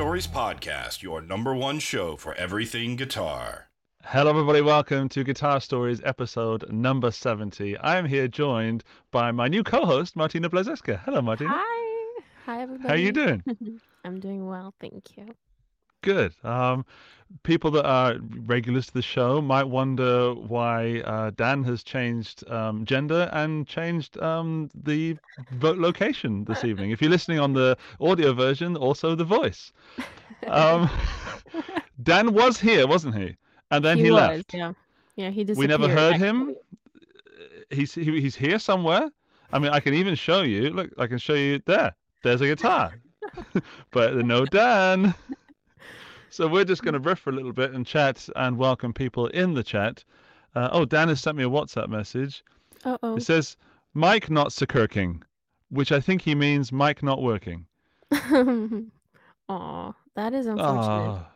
Guitar Stories Podcast, your number one show for everything guitar. Hello, everybody. Welcome to Guitar Stories episode number 70. I am here joined by my new co host, Martina Blazeska. Hello, Martina. Hi. Hi, everybody. How are you doing? I'm doing well, thank you. Good. Um, people that are regulars to the show might wonder why uh, Dan has changed um, gender and changed um, the vo- location this evening. If you're listening on the audio version, also the voice. Um, Dan was here, wasn't he? And then he, was, left. Yeah. Yeah, he disappeared. We never heard him. He's he, he's here somewhere. I mean, I can even show you. Look, I can show you there. There's a guitar, but no Dan. So we're just going to riff for a little bit and chat and welcome people in the chat. Uh, oh, Dan has sent me a WhatsApp message. Uh-oh. It says Mike not Sikirking, which I think he means Mike not working. Aw, that is unfortunate. Ah.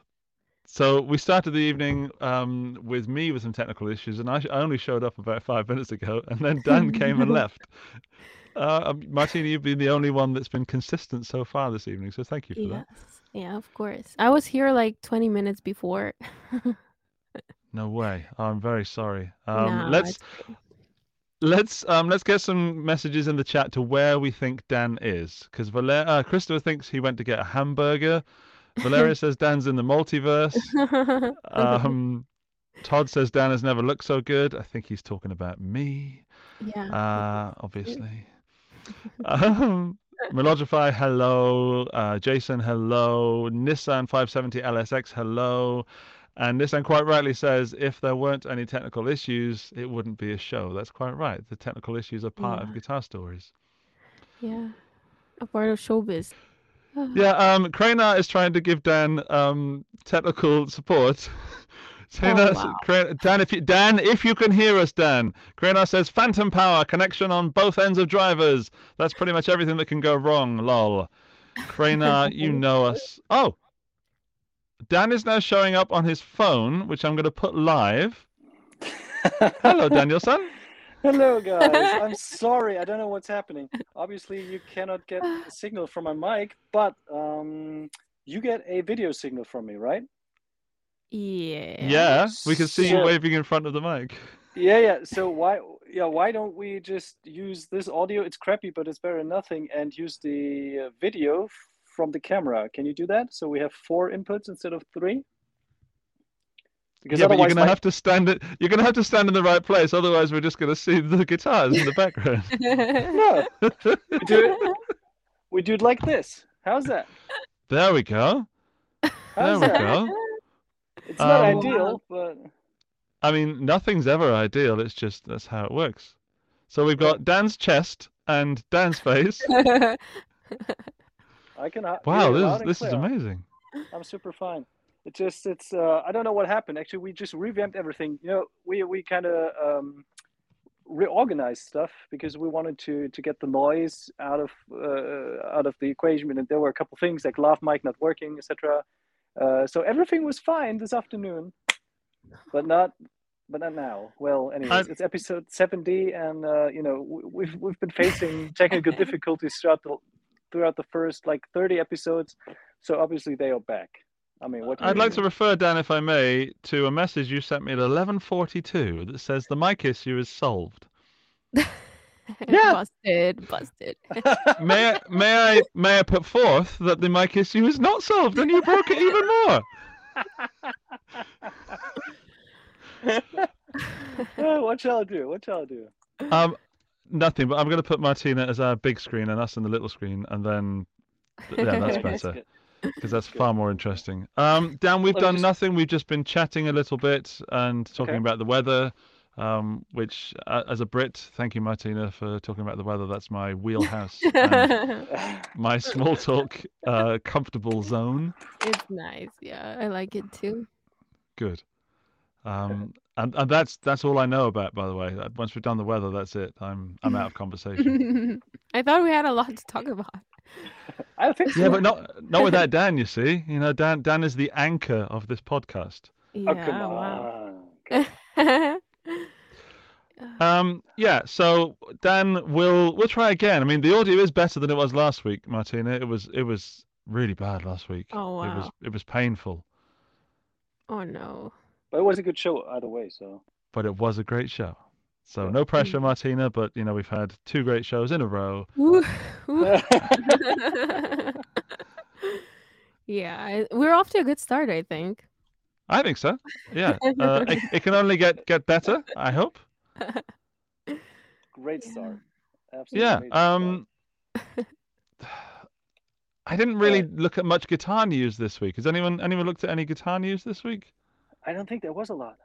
So we started the evening um, with me with some technical issues, and I, sh- I only showed up about five minutes ago, and then Dan came and left. Uh, um, Martina, you've been the only one that's been consistent so far this evening, so thank you for yes. Yeah, of course. I was here like 20 minutes before. No way. Oh, I'm very sorry. Um, No, let's it's let's um, let's get some messages in the chat to where we think Dan is, because Valer- uh, Christopher thinks he went to get a hamburger. Valeria says Dan's in the multiverse. Um, Todd says Dan has never looked so good. I think he's talking about me. yeah. Uh, obviously. um, Melodify, hello. Uh, Jason, hello. Nissan 570 LSX, hello. And Nissan quite rightly says if there weren't any technical issues, it wouldn't be a show. That's quite right. The technical issues are part of guitar stories. yeah. A part of showbiz. Yeah, um, Cranar is trying to give Dan um, technical support. Oh, wow. Dan, if you, Dan, if you can hear us, Dan, Cranar says phantom power connection on both ends of drivers. That's pretty much everything that can go wrong. Lol. Cranar, you know us. Oh, Dan is now showing up on his phone, which I'm going to put live. Hello, Danielson. Hello, guys. I'm sorry. I don't know what's happening. Obviously, you cannot get a signal from my mic, but um, you get a video signal from me, right? Yeah. Yeah, we can see you So- waving in front of the mic. Yeah, yeah. So why, yeah, why don't we just use this audio? It's crappy, but it's better than nothing, and use the uh, video f- from the camera. Can you do that? So we have four inputs instead of three. Because yeah, but you're otherwise, gonna my- have to stand it. You're gonna have to stand in the right place. Otherwise, we're just gonna see the guitars in the background. no, we do it. We do it like this. How's that? there we go. There How's we that? go. It's not Um, ideal, but I mean, nothing's ever ideal. It's just that's how it works. So we've got Dan's chest and Dan's face. I can. uh, Wow, hear this is and this is amazing. I'm super fine. It just it's uh, I don't know what happened. Actually, we just revamped everything. You know, we we kind of um, reorganized stuff because we wanted to to get the noise out of uh, out of the equation. And there were a couple things like lav mic not working, etc. Uh, so everything was fine this afternoon, but not but not now. Well, anyways, I'm- it's episode 70, and uh, you know we- we've we've been facing technical difficulties throughout the throughout the first like 30 episodes. So obviously they are back. I mean, what? I'd you like to refer, Dan, if I may, to a message you sent me at 11:42 that says the mic issue is solved. Yeah. busted, busted. May I, may I may I put forth that the mic issue is not solved and you broke it even more. What shall I do? What shall I do? Um, nothing. But I'm going to put Martina as our big screen and us in the little screen, and then yeah, that's better because that's far more interesting. Um, Dan, we've Let done just- nothing. We've just been chatting a little bit and talking Okay. about the weather. Um, which, uh, as a Brit, thank you, Martina, for talking about the weather. That's my wheelhouse, my small talk, uh, comfortable zone. it's nice. Yeah, I like it too. Good. Um, and, and that's that's all I know about, by the way. Uh, Once we've done the weather, that's it. I'm I'm out of conversation. I thought we had a lot to talk about. I think yeah, but not not without Dan. You see, you know, Dan Dan is the anchor of this podcast. Yeah, Oh, come wow. on. Okay. Um, yeah. So Dan, we'll we'll try again. I mean, the audio is better than it was last week, Martina. It was it was really bad last week. Oh, wow. It was it was painful, Oh no. But it was a good show either way. So but it was a great show. So no pressure, Martina. But you know we've had two great shows in a row. Woo- woo. yeah, we're off to a good start, I think. I think so. Yeah, uh, it, it can only get get better. I hope. Great Yeah. start. Absolutely. Yeah. amazing start. Um, I didn't really look at much guitar news this week. Has anyone anyone looked at any guitar news this week? I don't think there was a lot.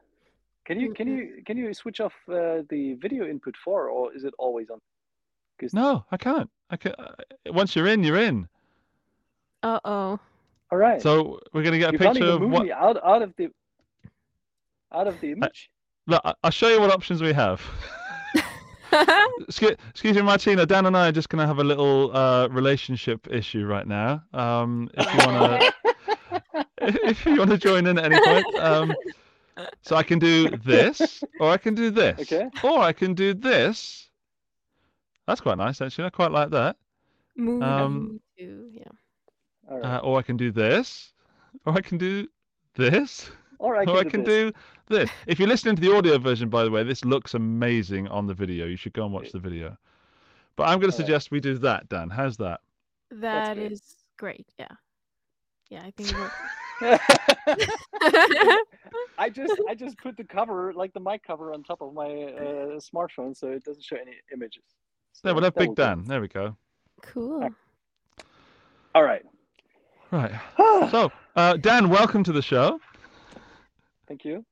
Can you can you can you switch off uh, the video input for, or is it always on? 'Cause- No, I can't. I can uh, Once you're in, you're in. Uh oh. All right. So we're gonna get a you can't picture of what. out out of the out of the image. Look, I- I'll show you what options we have. excuse, excuse me, Martina. Dan and I are just gonna have a little uh, relationship issue right now. Um, if you wanna, if you wanna join in at any point, um, so I can do this, or I can do this, Okay. or I can do this. That's quite nice, actually. I quite like that. Move Um, to yeah. All right. Uh, or I can do this, or I can do this, or I can, or I can this. do this. If you're listening to the audio version, by the way, this looks amazing on the video. You should go and watch the video. But I'm going to suggest we do that, Dan. How's that? That great. is great. Yeah. Yeah, I think I just I just put the cover like the mic cover on top of my uh, smartphone, so it doesn't show any images. There, So we'll have Big will do. Dan. There we go. cool. All right. Right. So, uh, Dan, welcome to the show. Thank you.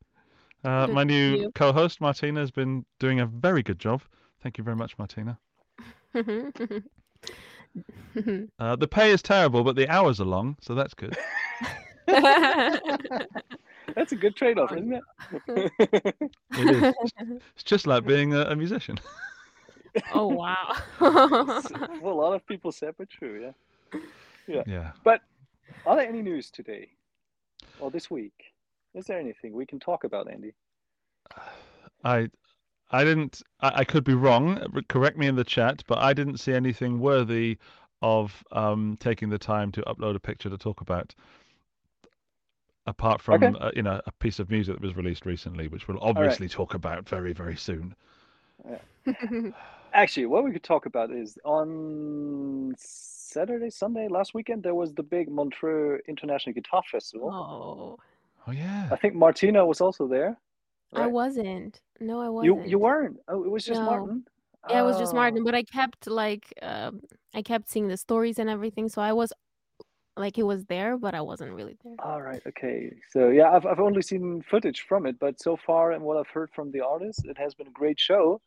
Uh, my new you. co-host Martina has been doing a very good job. Thank you very much, Martina. Uh, the pay is terrible, but the hours are long, so that's good. That's a good trade-off, isn't it? It is. It's just like being a, a musician. oh wow. well, a lot of people said, but true. Yeah. Yeah. But are there any news today or this week? Is there anything we can talk about, Andy? I I didn't I, I could be wrong. Correct me in the chat, but I didn't see anything worthy of um, taking the time to upload a picture to talk about. Apart from Okay. uh, you know a piece of music that was released recently, which we'll obviously talk about very very soon. Actually, what we could talk about is on Saturday, Sunday, last weekend, there was the big Montreux International Guitar Festival. oh, Oh yeah. I think Martina was also there. I wasn't. No, I wasn't. you you weren't. Oh, it was just No. Martin. Yeah, it was just Oh. Martin, but I kept like um I kept seeing the stories and everything, so I was like it was there, but I wasn't really there. All right. Okay. So yeah, I've I've only seen footage from it, but so far and what I've heard from the artists, it has been a great show,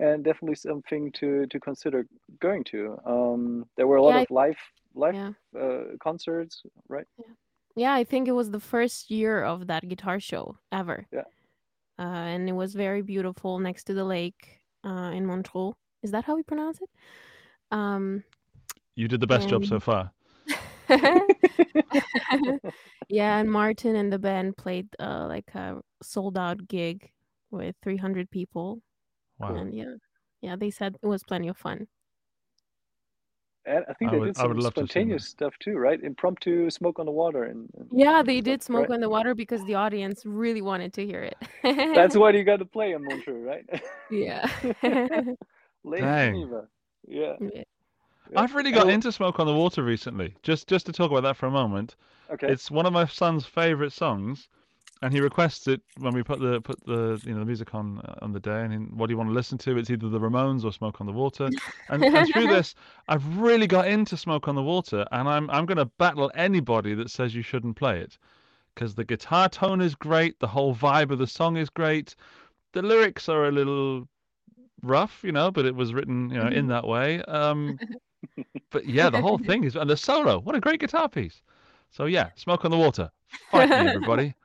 and definitely something to to consider going to. Um, there were a lot Yeah, of live live Yeah. uh, concerts, right? Yeah, I think it was the first year of that guitar show ever. Yeah. Uh, and it was very beautiful next to the lake uh, in Montreux. Is that how we pronounce it? Um, You did the best job so far. yeah, and Martin and the band played uh, like a sold out gig with 300 people. Wow. And yeah, yeah, they said it was plenty of fun. And I think I they would- did I some would love to have seen spontaneous stuff too, right? Impromptu smoke on the water, and, and Yeah, they stuff, did smoke right? on the water because the audience really wanted to hear it. That's what you got to play in Montreux, right? yeah. Lake Dang. Geneva. Yeah. Yeah. yeah. I've really got into Smoke on the Water recently. Just just to talk about that for a moment. Okay. It's one of my son's favorite songs, and he requests it when we put the put the you know the music on uh, on the day. And what do you want to listen to? It's either the Ramones or Smoke on the Water. And, and through this, I've really got into Smoke on the Water, and I'm I'm going to battle anybody that says you shouldn't play it, because the guitar tone is great, the whole vibe of the song is great, the lyrics are a little rough, you know, but it was written you know in that way. Um, but yeah, the whole thing is and the solo. What a great guitar piece. So yeah, Smoke on the Water. Fight me, everybody.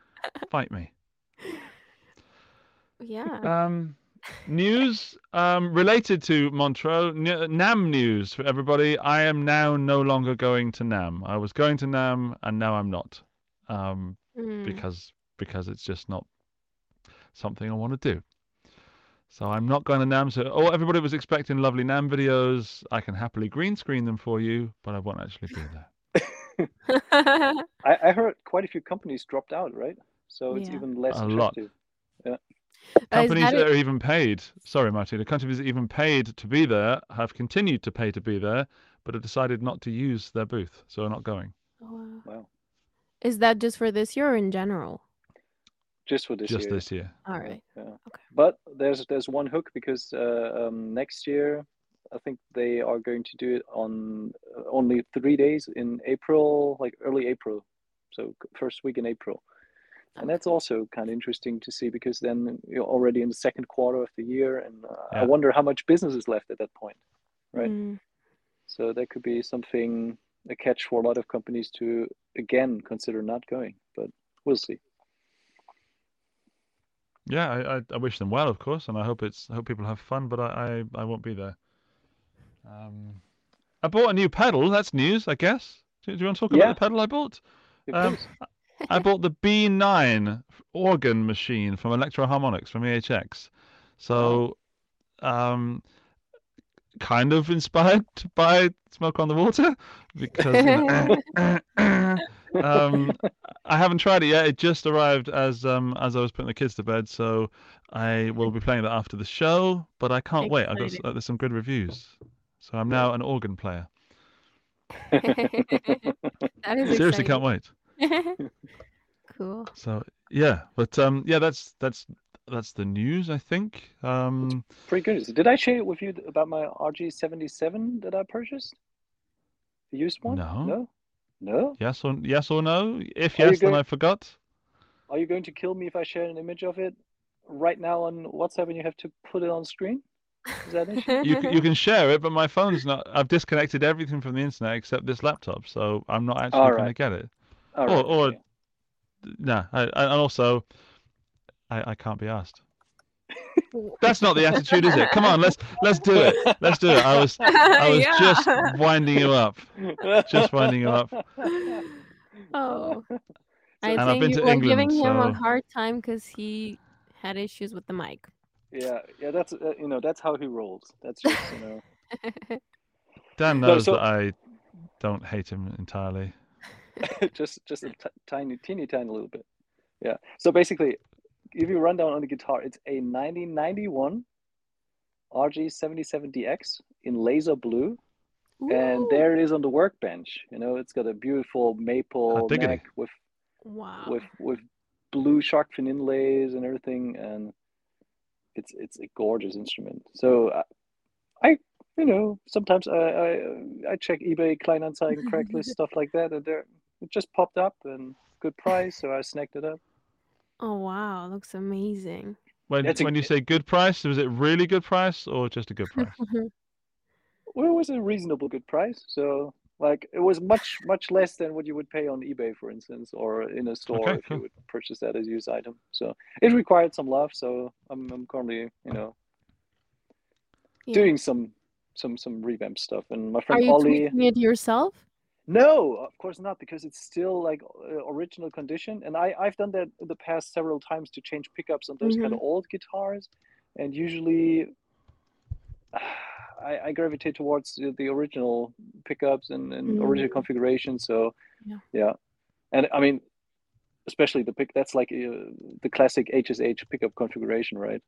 Fight me. yeah. Um, news um, related to Montreux. Nam news for everybody. I am now no longer going to Nam. I was going to Nam and now I'm not. Um, Mm. because because it's just not something I want to do. So I'm not going to Nam. So oh, everybody was expecting lovely Nam videos. I can happily green screen them for you, but I won't actually be there. I, I heard quite a few companies dropped out, right? So it's Yeah. even less A lot. attractive. Uh, is Companies that that it? are even paid. Sorry, Martina. Companies that even paid to be there have continued to pay to be there, but have decided not to use their booth, so are not going. Oh, wow. Wow. Is that just for this year or in general? Just for this just year. this year. All right. Okay. But there's there's one hook because uh, um, next year I think they are going to do it on uh, only three days in April, like early April, so first week in April, and that's also kind of interesting to see because then you're already in the second quarter of the year, and uh, I wonder how much business is left at that point. Right. Mm, So that could be something a catch for a lot of companies to again consider not going, but we'll see. Yeah, I, I, I wish them well, of course, and I hope it's I hope people have fun, but I, I, I won't be there. Um, I bought a new pedal. That's news, I guess. Do, do you want to talk Yeah. about the pedal I bought? Um. I bought the B9 organ machine from Electro-Harmonix from EHX. So, um, kind of inspired by Smoke on the Water because you know, um, I haven't tried it yet. It just arrived as um as I was putting the kids to bed, so I will be playing that after the show. But I can't wait. I got uh, there's some good reviews, so I'm now an organ player. that is Seriously, can't wait. wait. cool. So yeah, but um yeah, that's that's that's the news I think. Um Pretty good. Did I share with you about my RG77 that I purchased? The used one? No. No? No? yes or yes or no? If Are you yes, then I forgot. Are you going to kill me if I share an image of it right now on WhatsApp and you have to put it on screen? Is that an issue? You you can share it, but my phone's not. I've disconnected everything from the internet except this laptop, so I'm not actually All going to get it. All or- right, or- okay. Nah, I, I- and also, I, I can't be asked. That's not the attitude, is it? Come on, let's let's do it. Let's do it. I was I was just winding you up. Just winding you up. Oh. I And I've think been you to were England, giving him a hard time because he had issues with the mic. Yeah, yeah, that's uh, you know that's how he rolls. That's just you know Dan No, knows so- that I don't hate him entirely. just just a t- tiny teeny tiny little bit. Yeah. So basically, if you run down on the guitar, it's a 1991 RG77DX in laser blue, and there it is on the workbench. You know, it's got a beautiful maple neck with Wow. with with blue shark fin inlays and everything, and it's it's a gorgeous instrument. So I, I you know, sometimes I I, I check eBay, Kleinanzeigen, Craigslist, stuff like that, and there it just popped up and good price, so I snagged it up. Oh wow, looks amazing. When That's a- when you say good price, was it really good price or just a good price? Mm-hmm. Well, it was a reasonable good price, so like it was much much less than what you would pay on eBay, for instance, or in a store Okay, if you would purchase that as a used item. So it required some love. So I'm I'm currently you know Yeah. doing some some some revamp stuff, and my friend Are friend you Ollie. tweaking it yourself? No, of course not, because it's still like uh, original condition, and I I've done that in the past several times to change pickups on those kind of old guitars, and usually. I, I gravitate towards the, the original pickups and, and Mm. original configuration. So, Yeah. and I mean, especially the pick. That's like uh, the classic HSH pickup configuration, right?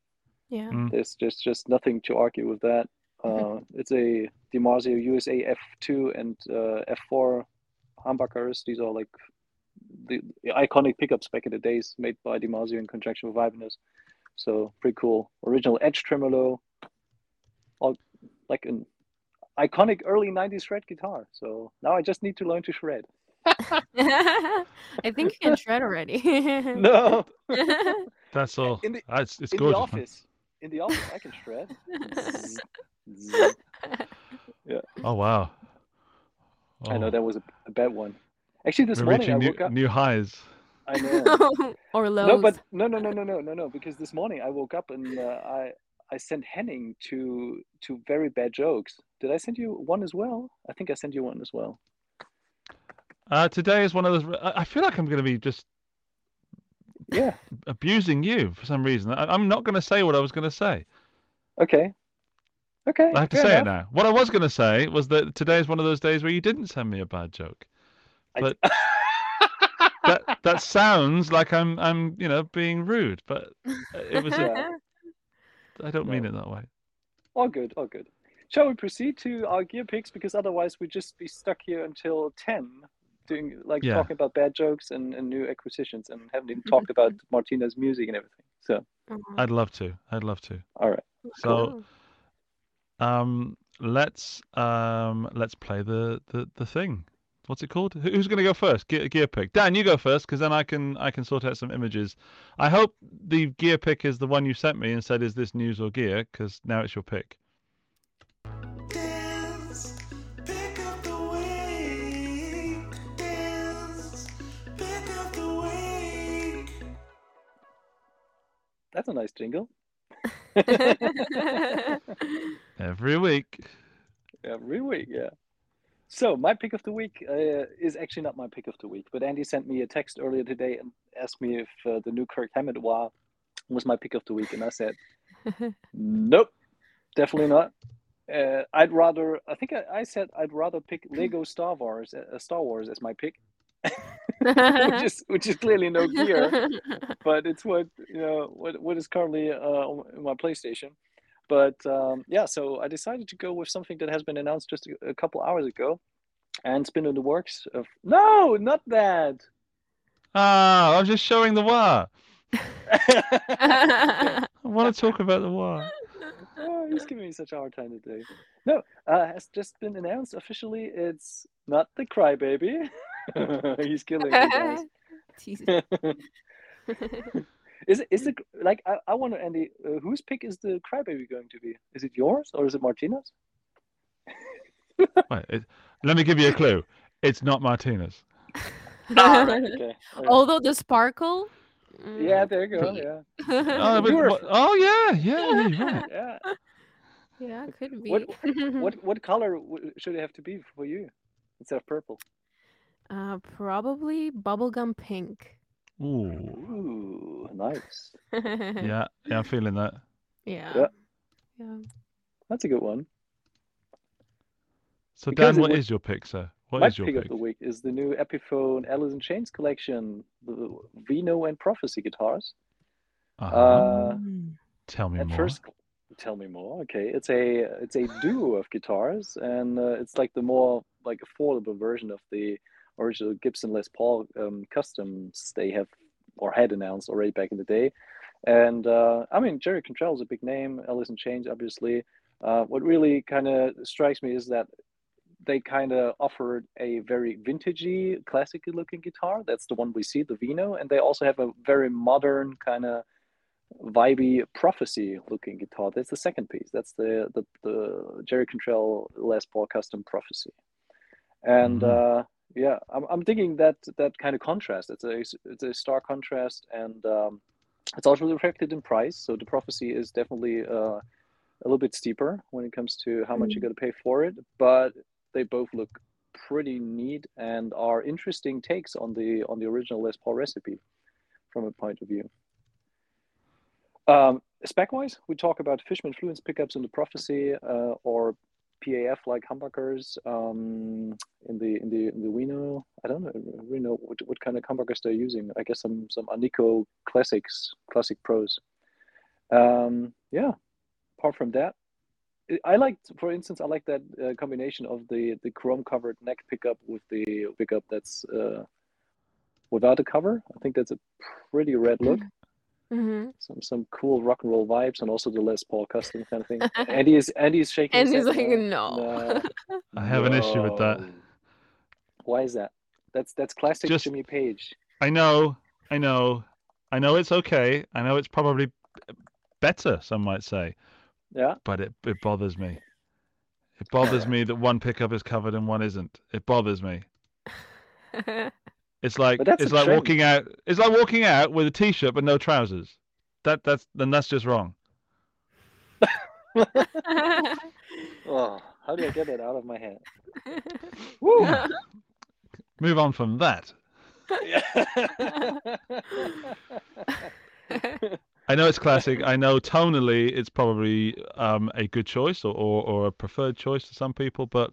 Yeah. Mm. There's just just nothing to argue with that. Uh, it's a DiMarzio USA F2 and uh, F4 humbuckers. These are like the, the iconic pickups back in the days, made by DiMarzio in conjunction with Ibanez. So pretty cool. Original edge tremolo, all like an iconic early '90s shred guitar. So now I just need to learn to shred. I think you can shred already. No, That's all. In the- Ah, it's it's in gorgeous. the man. office. In the office, I can shred. Zzz. Oh wow. I know Oh, that was a, a bad one. Actually, this we're morning I reaching new, woke up. new highs. I know. or lows. No, but no, no, no, no, no, no, no. Because this morning I woke up and uh, I I sent Henning to to very bad jokes. Did I send you one as well? I think I sent you one as well. Uh, today is one of those. I I feel like I'm going to be just Yeah. abusing you for some reason. I, I'm not going to say what I was going to say. Okay. Okay. I have to say it now. What I was going to say was that today is one of those days where you didn't send me a bad joke. I- But that that sounds like I'm I'm you know being rude, but it was. A. I don't mean it that way. all good, all good. Shall we proceed to our gear picks? Because otherwise we'd just be stuck here until ten, doing like Yeah. talking about bad jokes and, and new acquisitions, and haven't even talked about Martina's music and everything. So, Oh, I'd love to. I'd love to. all right. So um, let's um let's play the the the thing. What's it called? Who's going to go first? Gear, gear pick. Dan, you go first, because then I can I can sort out some images. I hope the gear pick is the one you sent me and said, "Is this news or gear?" Because now it's your pick. Dance, pick up the week. Dance, pick up the week. That's a nice jingle. Every week. Every week, yeah. So my pick of the week uh, is actually not my pick of the week, but Andy sent me a text earlier today and asked me if uh, the new Kirk Hammett Wah was my pick of the week, and I said, nope, definitely not. Uh, I'd rather. I think I, I said I'd rather pick Lego Star Wars, uh, Star Wars as my pick, which is which is clearly no gear, but it's what you know what what is currently uh, on my PlayStation. But um, yeah, so I decided to go with something that has been announced just a, a couple hours ago, and it's been in the works. Of no, not that. Ah, I'm just showing the wah. I I want to talk about the wah. oh, he's giving me such a hard time today. No, uh, has just been announced officially. It's not the crybaby. he's killing me, guys. Jesus. Is it is it like I, I wonder, Andy, uh, whose pick is the crybaby going to be? Is it yours or is it Martina's? Wait, it, let me give you a clue. It's not Martina's. Ah, right, okay. all right. Although the sparkle. Yeah, there you go. Yeah, Oh, yeah. but what- oh yeah, yeah, you're yeah. yeah, could be. What what what color w- should it have to be for you instead of purple? Uh, probably bubblegum pink. Ooh, Ooh, nice. yeah, yeah, I'm feeling that. Yeah. Yeah. Yeah. That's a good one. So Because Dan, it what was- is your pick, sir? What My is your pick pick? of the week is the new Epiphone Alice in Chains collection, the Wino and Prophecy guitars. Uh-huh. Uh. Tell me At more. first, tell me more. Okay, it's a it's a duo of guitars, and uh, it's like the more like affordable version of the original Gibson Les Paul um, customs they have or had announced already back in the day. And uh, I mean, Jerry Cantrell is a big name. Alice in Chains, obviously. Uh, what really kind of strikes me is that they kind of offered a very vintagey, classical looking guitar. That's the one we see, the Wino, and they also have a very modern kind of vibey prophecy looking guitar. That's the second piece. That's the the, the Jerry Cantrell Les Paul custom prophecy. And Mhm. uh, yeah, I'm I'm thinking that that kind of contrast. It's a it's a stark contrast, and um, it's also reflected in price. So the prophecy is definitely uh, a little bit steeper when it comes to how much you got to pay for it, but they both look pretty neat and are interesting takes on the on the original Les Paul recipe from a point of view. Um, spec wise, we talk about Fishman Fluence pickups in the Prophecy uh, or PAF like humbuckers um, in the in the in the Reno. I don't know really know what, what kind of humbuckers they're using. I guess some some Alnico classics, classic pros. Um, yeah. Apart from that, I like, for instance, I like that uh, combination of the the chrome covered neck pickup with the pickup that's uh, without a cover. I think that's a pretty red look. hmm Some some cool rock and roll vibes, and also the Les Paul custom kind of thing. Andy is Andy is shaking. And his he's like, no, no. I have an issue with that. Why is that? That's that's classic Just- Jimmy Page. I know, I know, I know it's okay. I know it's probably better, some might say, Yeah, but it, it bothers me. It bothers me that one pickup is covered and one isn't. It bothers me. It's like it's like trend. walking out. It's like walking out with a t-shirt but no trousers. That that's then that's just wrong. Oh, how do I get that out of my head? Woo! Move on from that. I know it's classic. I know tonally it's probably um, a good choice or, or, or a preferred choice to some people, but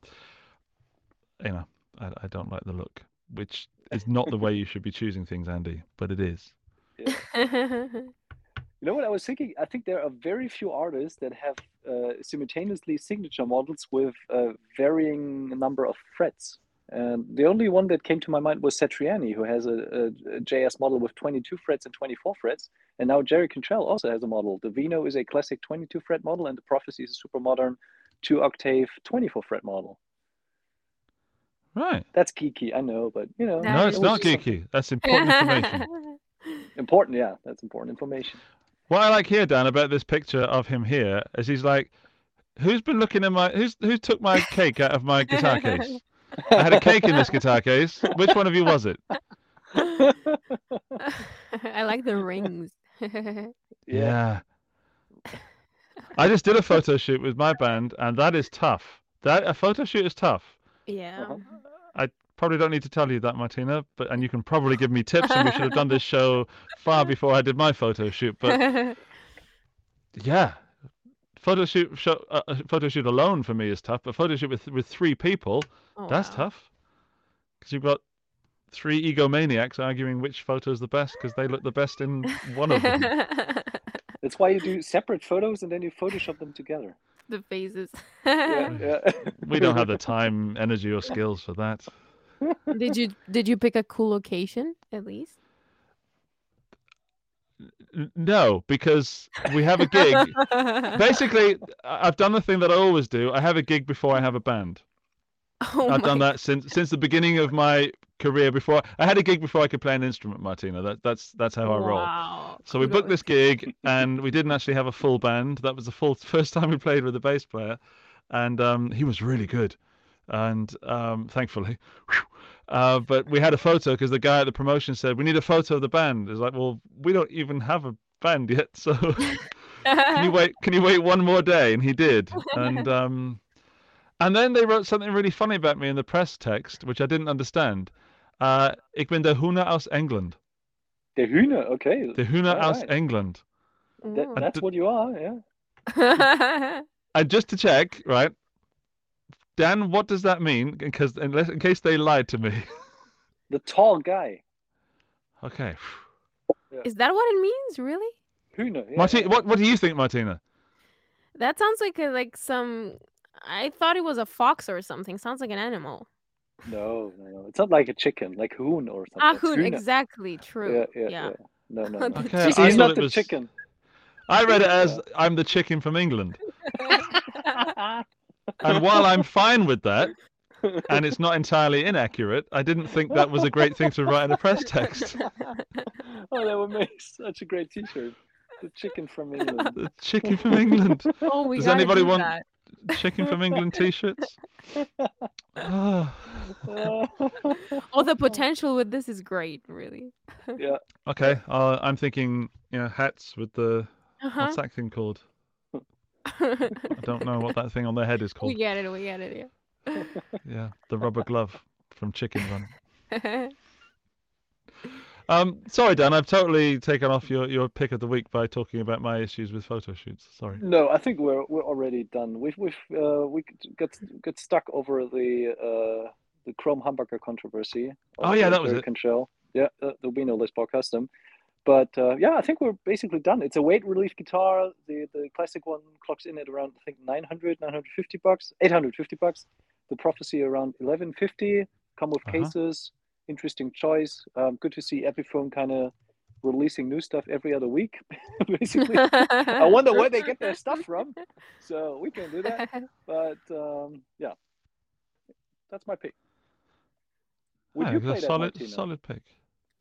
you know, I, I don't like the look. which is not the way you should be choosing things, Andy, but it is. You know what I was thinking? I think there are very few artists that have uh, simultaneously signature models with a varying number of frets. And the only one that came to my mind was Satriani, who has a, a, a JS model with 22 frets and 24 frets. And now Jerry Cantrell also has a model. The Wino is a classic 22 fret model, and the Prophecy is a super modern two octave 24 fret model. Right. That's geeky, I know, but you know, no, it's it not just some- geeky. That's important information. Important, yeah, that's important information. What I like here, Dan, about this picture of him here is he's like, "Who's been looking at my? Who's who took my cake out of my guitar case? I had a cake in this guitar case. Which one of you was it? I like the rings. Yeah. I just did a photo shoot with my band, and that is tough. That a photo shoot is tough. Yeah. Uh-huh. Probably don't need to tell you that, Martina, but and you can probably give me tips. And we should have done this show far before I did my photo shoot. But yeah, photo shoot, show, uh, uh, photo shoot alone for me is tough. But photo shoot with with three people, Oh, that's wow. tough. Because you've got three egomaniacs arguing which photo is the best because they look the best in one of them. That's why you do separate photos and then you Photoshop them together. the phases. Yeah, yeah. we don't have the time, energy, or skills for that. did you did you pick a cool location at least? No, because we have a gig. Basically, I- I've done the thing that I always do. I have a gig before I have a band. oh I've done that since since the beginning of my career. Before I had a gig before I could play an instrument, Martina. That that's that's how I roll. So we booked this gig, and we didn't actually have a full band. That was the full first time we played with a bass player, and um, he was really good, and um, thankfully. whew, Uh, but we had a photo because the guy at the promotion said we need a photo of the band. It's like, well, we don't even have a band yet, so can you wait? Can you wait one more day? And he did, and um, and then they wrote something really funny about me in the press text, which I didn't understand. Uh, ik ben de Huna aus England. The Hühner, okay. De Huna All aus right. England. That, that's what you are, yeah. And just to check, right? Dan, what does that mean? Because unless, in case they lied to me. The tall guy. Okay. Is that what it means? Really? Hühner. Yeah, Martina, yeah. what what do you think, Martina? That sounds like a, like some. I thought it was a fox or something. Sounds like an animal. No, no, no. It's not like a chicken, like hoon or something. Ah, hoon. Hühner. Exactly. True. Yeah, yeah, yeah. No, no, no. Okay, chicken. I he's not the was- chicken. I read it as I'm the chicken from England. And while I'm fine with that, and it's not entirely inaccurate, I didn't think that was a great thing to write in a press text. oh, that would make such a great T-shirt. The chicken from England. The chicken from England. oh, we Does anybody do want- that. Chicken from England t-shirts. Oh, the potential with this is great. Really. yeah, Okay, uh, I'm thinking, you know, hats with the Uh-huh. what's that thing called? I don't know what that thing on their head is called. we get it. We get it. Yeah. Yeah, the rubber glove from Chicken Run. Um, sorry, Dan, I've totally taken off your, your pick of the week by talking about my issues with photo shoots. Sorry. no, I think we're we're already done. We've we've uh, we got got stuck over the uh, the Chrome humbucker controversy. Oh, yeah, that was it. Cantrell. Yeah, uh, there'll be no Les Paul custom. But uh, yeah, I think we're basically done. It's a weight relief guitar. The the classic one clocks in at around I think 900, 950 bucks, 850 bucks. The Prophecy around 1150. Come with Uh-huh. cases. Interesting choice. Um, good to see Epiphone kind of releasing new stuff every other week. basically, I wonder where they get their stuff from. So we can do that. But um, yeah, that's my pick. Would Yeah, you play a that, solid, Martina? solid pick.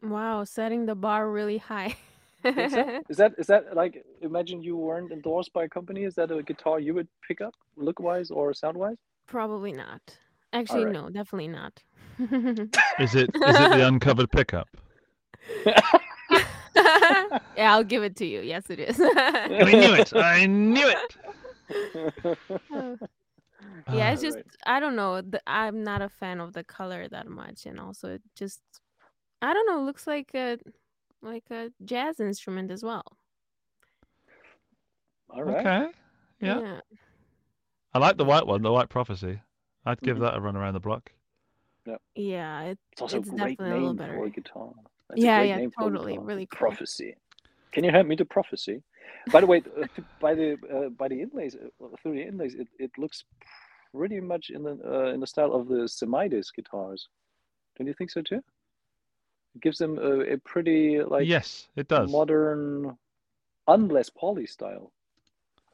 Wow, setting the bar really high. Think so? Is that is that like imagine you weren't endorsed by a company? Is that a guitar you would pick up look wise or sound wise? Probably not. Actually, right. no, definitely not. Is it is it the uncovered pickup? yeah, I'll give it to you. Yes, it is. I knew it. I knew it. yeah, it's just. I don't know. I'm not a fan of the color that much, and also it just I don't know. Looks like a like a jazz instrument as well. All right. Okay. Yeah. yeah. I like the white one, the white prophecy. I'd give Mhm. that a run around the block. Yeah, it, It's also It's a great definitely a little name better. for a guitar. That's Yeah, a great yeah, name for a totally, really cool. Prophecy. Can you help me to prophecy? By the way, uh, by the uh, by the inlays uh, through the inlays, it, it looks pretty much in the uh, in the style of the Semidis guitars. Don't you think so too? It gives them a, a pretty like yes, it does. modern, unless poly style,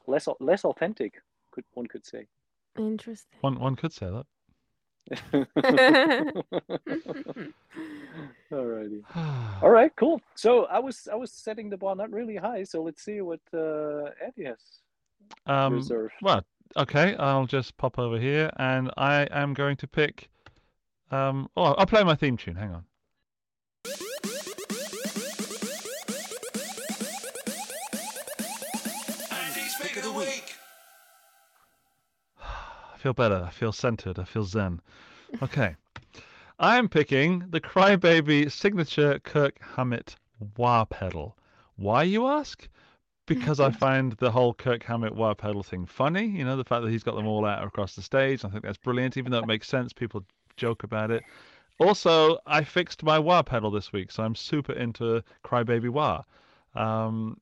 less less authentic. Could one could say. interesting. One one could say that. Alrighty. All right, cool. So I was I was setting the bar not really high. So let's see what uh, Eddie has um, reserved. well, okay, I'll just pop over here, and I am going to pick. Um, oh, I'll play my theme tune. Hang on. Feel better. I feel centered. I feel zen. Okay. I am picking the Crybaby signature Kirk Hammett wah pedal. Why, you ask? Because I find the whole Kirk Hammett wah pedal thing funny. You know, the fact that he's got them all out across the stage. I think that's brilliant, even though it makes sense. People joke about it. Also, I fixed my wah pedal this week, so I'm super into Crybaby wah. Um,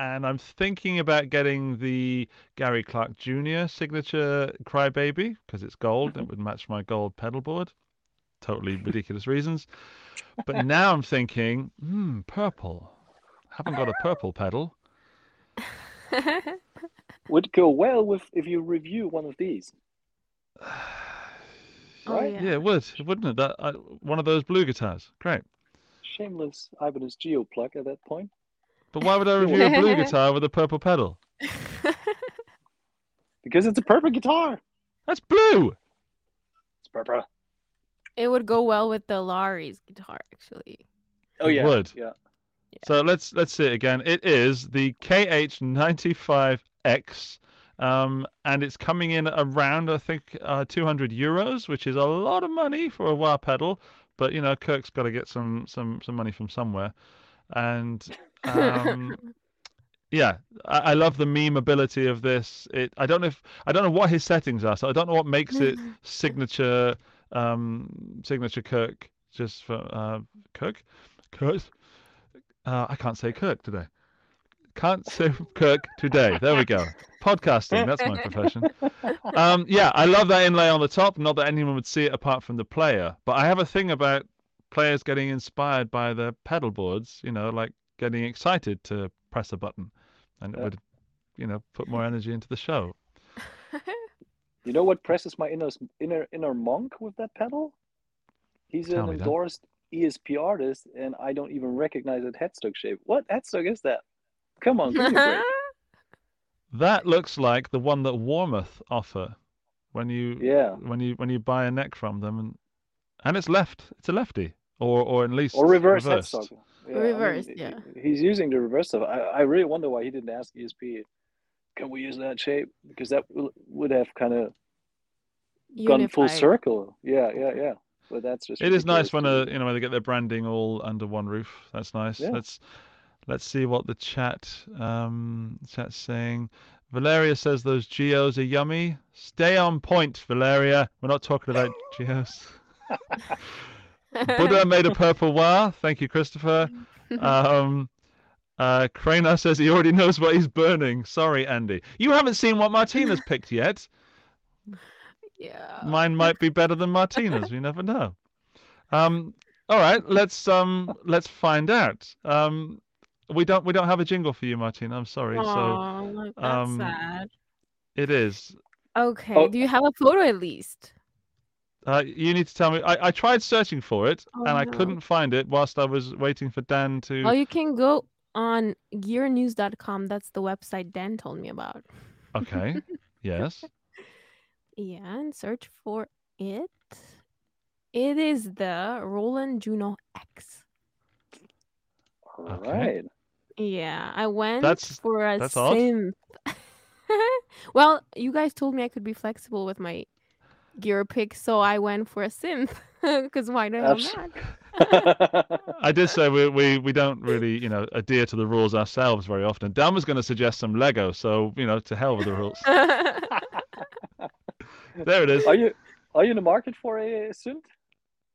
and I'm thinking about getting the Gary Clark Jr. signature Crybaby because it's gold. It would match my gold pedal board. Totally ridiculous reasons. But now I'm thinking, hmm, purple. Haven't got a purple pedal. Would go well with if you review one of these. Oh, Right? yeah. Yeah, it would, wouldn't it? That I, one of those blue guitars. Great. Shameless Ibanez GIO plug at that point. But why would I review a blue guitar with a purple pedal? Because it's a purple guitar. That's blue. It's purple. it would go well with the Laurie's guitar, actually. Oh yeah. It yeah. would. Yeah. So let's let's see it again. It is the KH95X, um, and it's coming in around I think uh, 200 euros, which is a lot of money for a wah pedal. But you know, Kirk's got to get some some some money from somewhere, and um, yeah, I, I love the meme ability of this. It I don't know if I don't know what his settings are, so I don't know what makes it signature um signature Kirk just for uh Kirk Kirk uh, I can't say Kirk today. Can't say Kirk today. There we go. Podcasting, that's my profession. Um, yeah, I love that inlay on the top. Not that anyone would see it apart from the player, but I have a thing about players getting inspired by the pedal boards. You know, like getting excited to press a button, and it would, you know, put more energy into the show. You know what presses my inner inner inner monk with that pedal? He's Tell an me that. endorsed ESP artist, and I don't even recognize that headstock shape. What headstock is that? Come on, give me a break. That looks like the one that Warmoth offer when you Yeah. when you when you buy a neck from them, and and it's left. It's a lefty, or or at least or reverse reversed. headstock. Yeah, Reversed, he- yeah. He's using the reverse stuff. I, I really wonder why he didn't ask ESP, can we use that shape? Because that will- would have kind of gone full circle. Yeah, yeah, yeah. But that's just. It is nice ridiculous when to a you know when they get their branding all under one roof. That's nice. Yeah. Let's let's see what the chat um chat's saying. Valeria says those GIOs are yummy. Stay on point, Valeria. We're not talking about GIOs. Buddha made a purple wah. Thank you, Christopher. Um, uh, Craner says he already knows what he's burning. Sorry, Andy. You haven't seen what Martina's picked yet. yeah. Mine might be better than Martina's. We never know. Um, all right, let's um, let's find out. Um, we don't we don't have a jingle for you, Martina. I'm sorry. So that's um, sad. it is. Okay. Oh. Do you have a photo at least? Uh, you need to tell me. I, I tried searching for it Oh, and I no. couldn't find it whilst I was waiting for Dan to. Oh, you can go on gearnews.com. That's the website Dan told me about. Okay. yes. Yeah, and search for it. It is the Roland Juno X. All Okay. right. Yeah, I went That's- for a that's synth. well, you guys told me I could be flexible with my gear pick, so I went for a synth. Because why the hell Abs- not? I did say we, we we don't really you know adhere to the rules ourselves very often. Dan was going to suggest some Lego, so you know to hell with the rules. There it is. Are you are you in the market for a synth?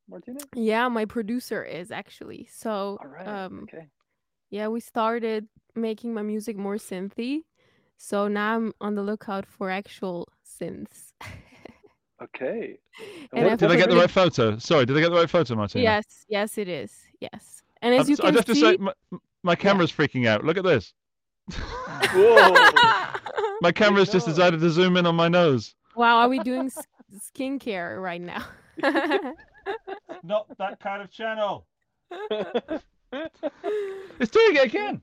Martina? Yeah, my producer is actually. So, All right. um, okay. yeah, we started making my music more synthy. So now I'm on the lookout for actual synths. Okay. and Did I get the right photo? Sorry, did I get the right photo, Martina? Yes, yes, it is. Yes, and as Um, you so can I'd have to say, my, my camera's freaking out. Look at this. Whoa. My camera's just decided to zoom in on my nose. wow, are we doing skincare right now? Not that kind of channel. It's doing it again.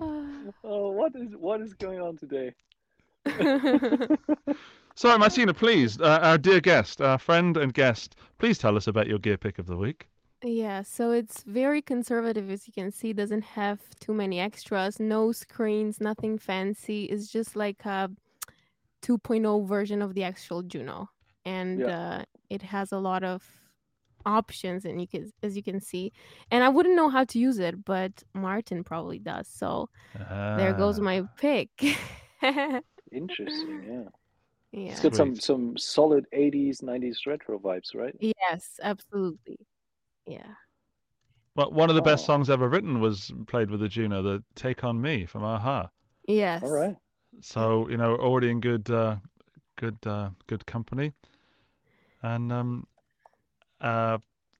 oh, what is what is going on today? Sorry, Martina, please, uh, our dear guest, our friend and guest, please tell us about your gear pick of the week. Yeah, so it's very conservative as you can see, doesn't have too many extras, no screens, nothing fancy. It's just like a 2.0 version of the actual Juno. And uh, it has a lot of options and you can as you can see. And I wouldn't know how to use it, but Martin probably does. So there goes Ah, my pick. yeah. Interesting, yeah. It's got some some solid 80s, 90s retro vibes, right? Yes, absolutely. Yeah. Well, one of the best Oh. songs ever written was played with the Juno, the "Take on Me" from a-ha. Yes. All right. So you know, already in good, uh, good, uh, good company. And um, uh,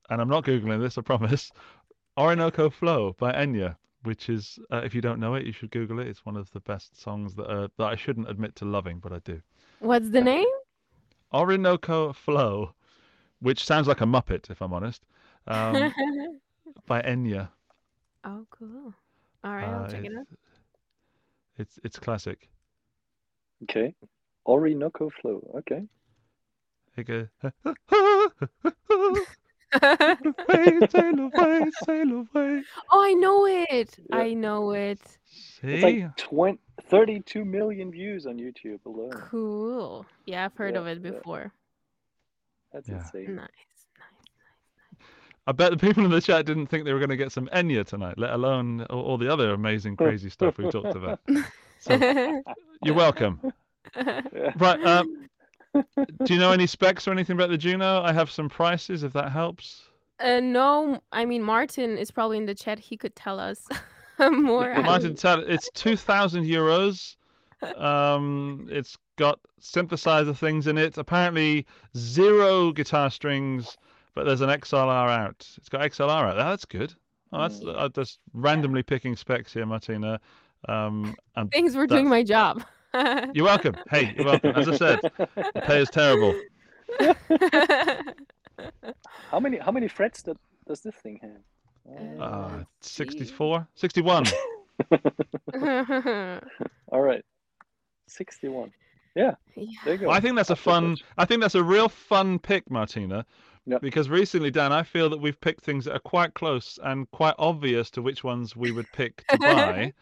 and I'm not googling this, I promise. Orinoco Flow by Enya, which is, uh, if you don't know it, you should Google it. It's one of the best songs that uh, that I shouldn't admit to loving, but I do. What's the name? Orinoco Flow, which sounds like a Muppet, if I'm honest, um, by Enya. oh, cool. All right, I'll Uh, check it it's- out. It's it's classic. Okay. Orinoco Flow. Okay. It goes, away, sail away, sail away. oh, I know it. Yeah. I know it. See? It's like 20, 32 million views on YouTube alone. Cool. Yeah, I've heard Yeah, of it yeah. before. That's Yeah. insane. Nice. Nice, nice. I bet the people in the chat didn't think they were going to get some Enya tonight, let alone all, all the other amazing, crazy stuff we've talked about. So you're welcome. Yeah. Right. Um, do you know any specs or anything about the Juno? I have some prices, if that helps. uh, no, I mean Martin is probably in the chat. He could tell us more. I Martin, tell it's two thousand euros. Um, it's got synthesizer things in it. Apparently, zero guitar strings, but there's an XLR out. It's got XLR out. That's good. Oh, that's. I'm just randomly picking specs here, Martina. Um, and Thanks for doing my job. you're welcome. Hey, you're welcome. As I said, the pay is terrible. how many how many frets that, does this thing have? Uh, Uh, Uh, Let's see. 64, 61. all right. 61. Yeah, yeah. there you go. Well, I think that's a fun. I think that's a real fun pick, Martina. Yep. Because recently, Dan, I feel that we've picked things that are quite close and quite obvious to which ones we would pick to buy.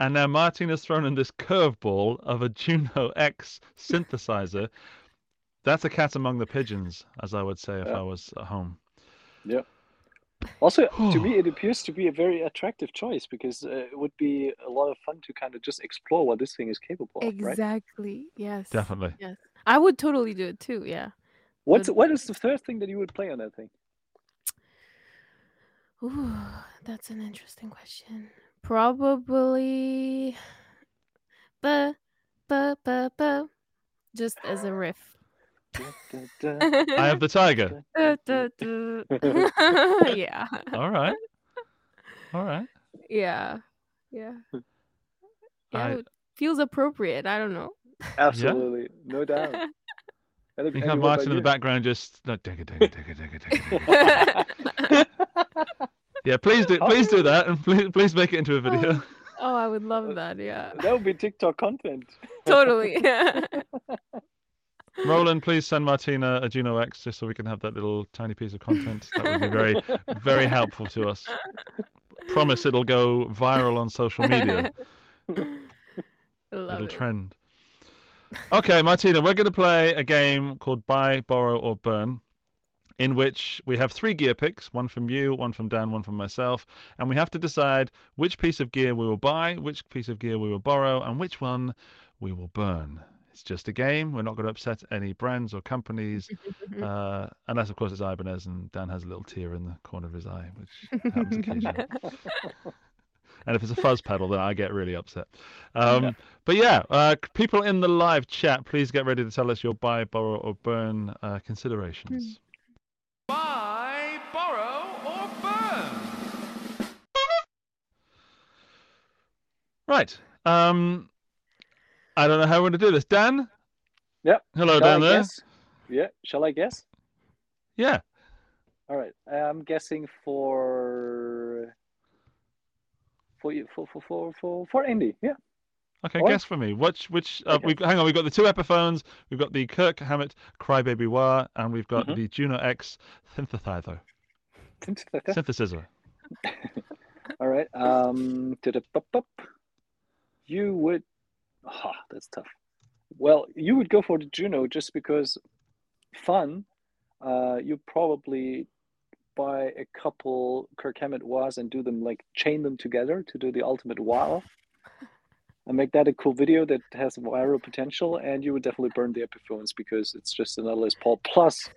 And now Martin has thrown in this curveball of a Juno X synthesizer. That's a cat among the pigeons, as I would say if Yeah. I was at home. Yeah. Also, to me, it appears to be a very attractive choice because uh, it would be a lot of fun to kind of just explore what this thing is capable of, right? Exactly. Yes. Definitely. Yes. I would totally do it too. Yeah. What's Good. what is the third thing that you would play on that thing? Ooh, that's an interesting question. Probably, ba ba ba ba, just as a riff. I have the tiger. Yeah, All right. All right. yeah, yeah. Yeah, I- it feels appropriate. I don't know. Absolutely, no doubt. And, You and can have what Martin in the background just. No, digga, digga, digga, digga, digga, digga. You? Yeah, please do. Please do that, and please, please make it into a video. oh, I would love that. Yeah, that would be TikTok content. totally. Yeah. Roland, please send Martina a Juno X just so we can have that little tiny piece of content. That would be very, very helpful to us. Promise it'll go viral on social media. Love little it. trend. Okay, Martina, we're going to play a game called Buy, Borrow, or Burn, in which we have three gear picks one from you, one from Dan, one from myself. And we have to decide which piece of gear we will buy, which piece of gear we will borrow, and which one we will burn. It's just a game. We're not going to upset any brands or companies, uh, unless, of course, it's Ibanez and Dan has a little tear in the corner of his eye, which happens occasionally. and if it's a fuzz pedal, then I get really upset. Um, But yeah, uh, people in the live chat, please get ready to tell us your buy, borrow, or burn uh, considerations. Right. Um, I don't know how we're going to do this. Dan? Yep. Hello, Shall I there. guess? Yeah. Shall I guess? Yeah. All right. I'm guessing for for you for for for for, for Indy. Yeah. Okay, Or- guess for me. Which which uh, Okay. we've hang on, we've got the two Epiphones, we've got the Kirk Hammett Crybaby Wah, and we've got Mhm. the Juno X synthesizer. Synthesizer. All right. Um. You would. Ah, that's tough. Well, you would go for the Juno just because fun. Uh, you probably buy a couple Kirk Hammett wahs and do them like chain them together to do the ultimate wow. And make that a cool video that has viral potential, and you would definitely burn the Epiphones because it's just another Les Paul plus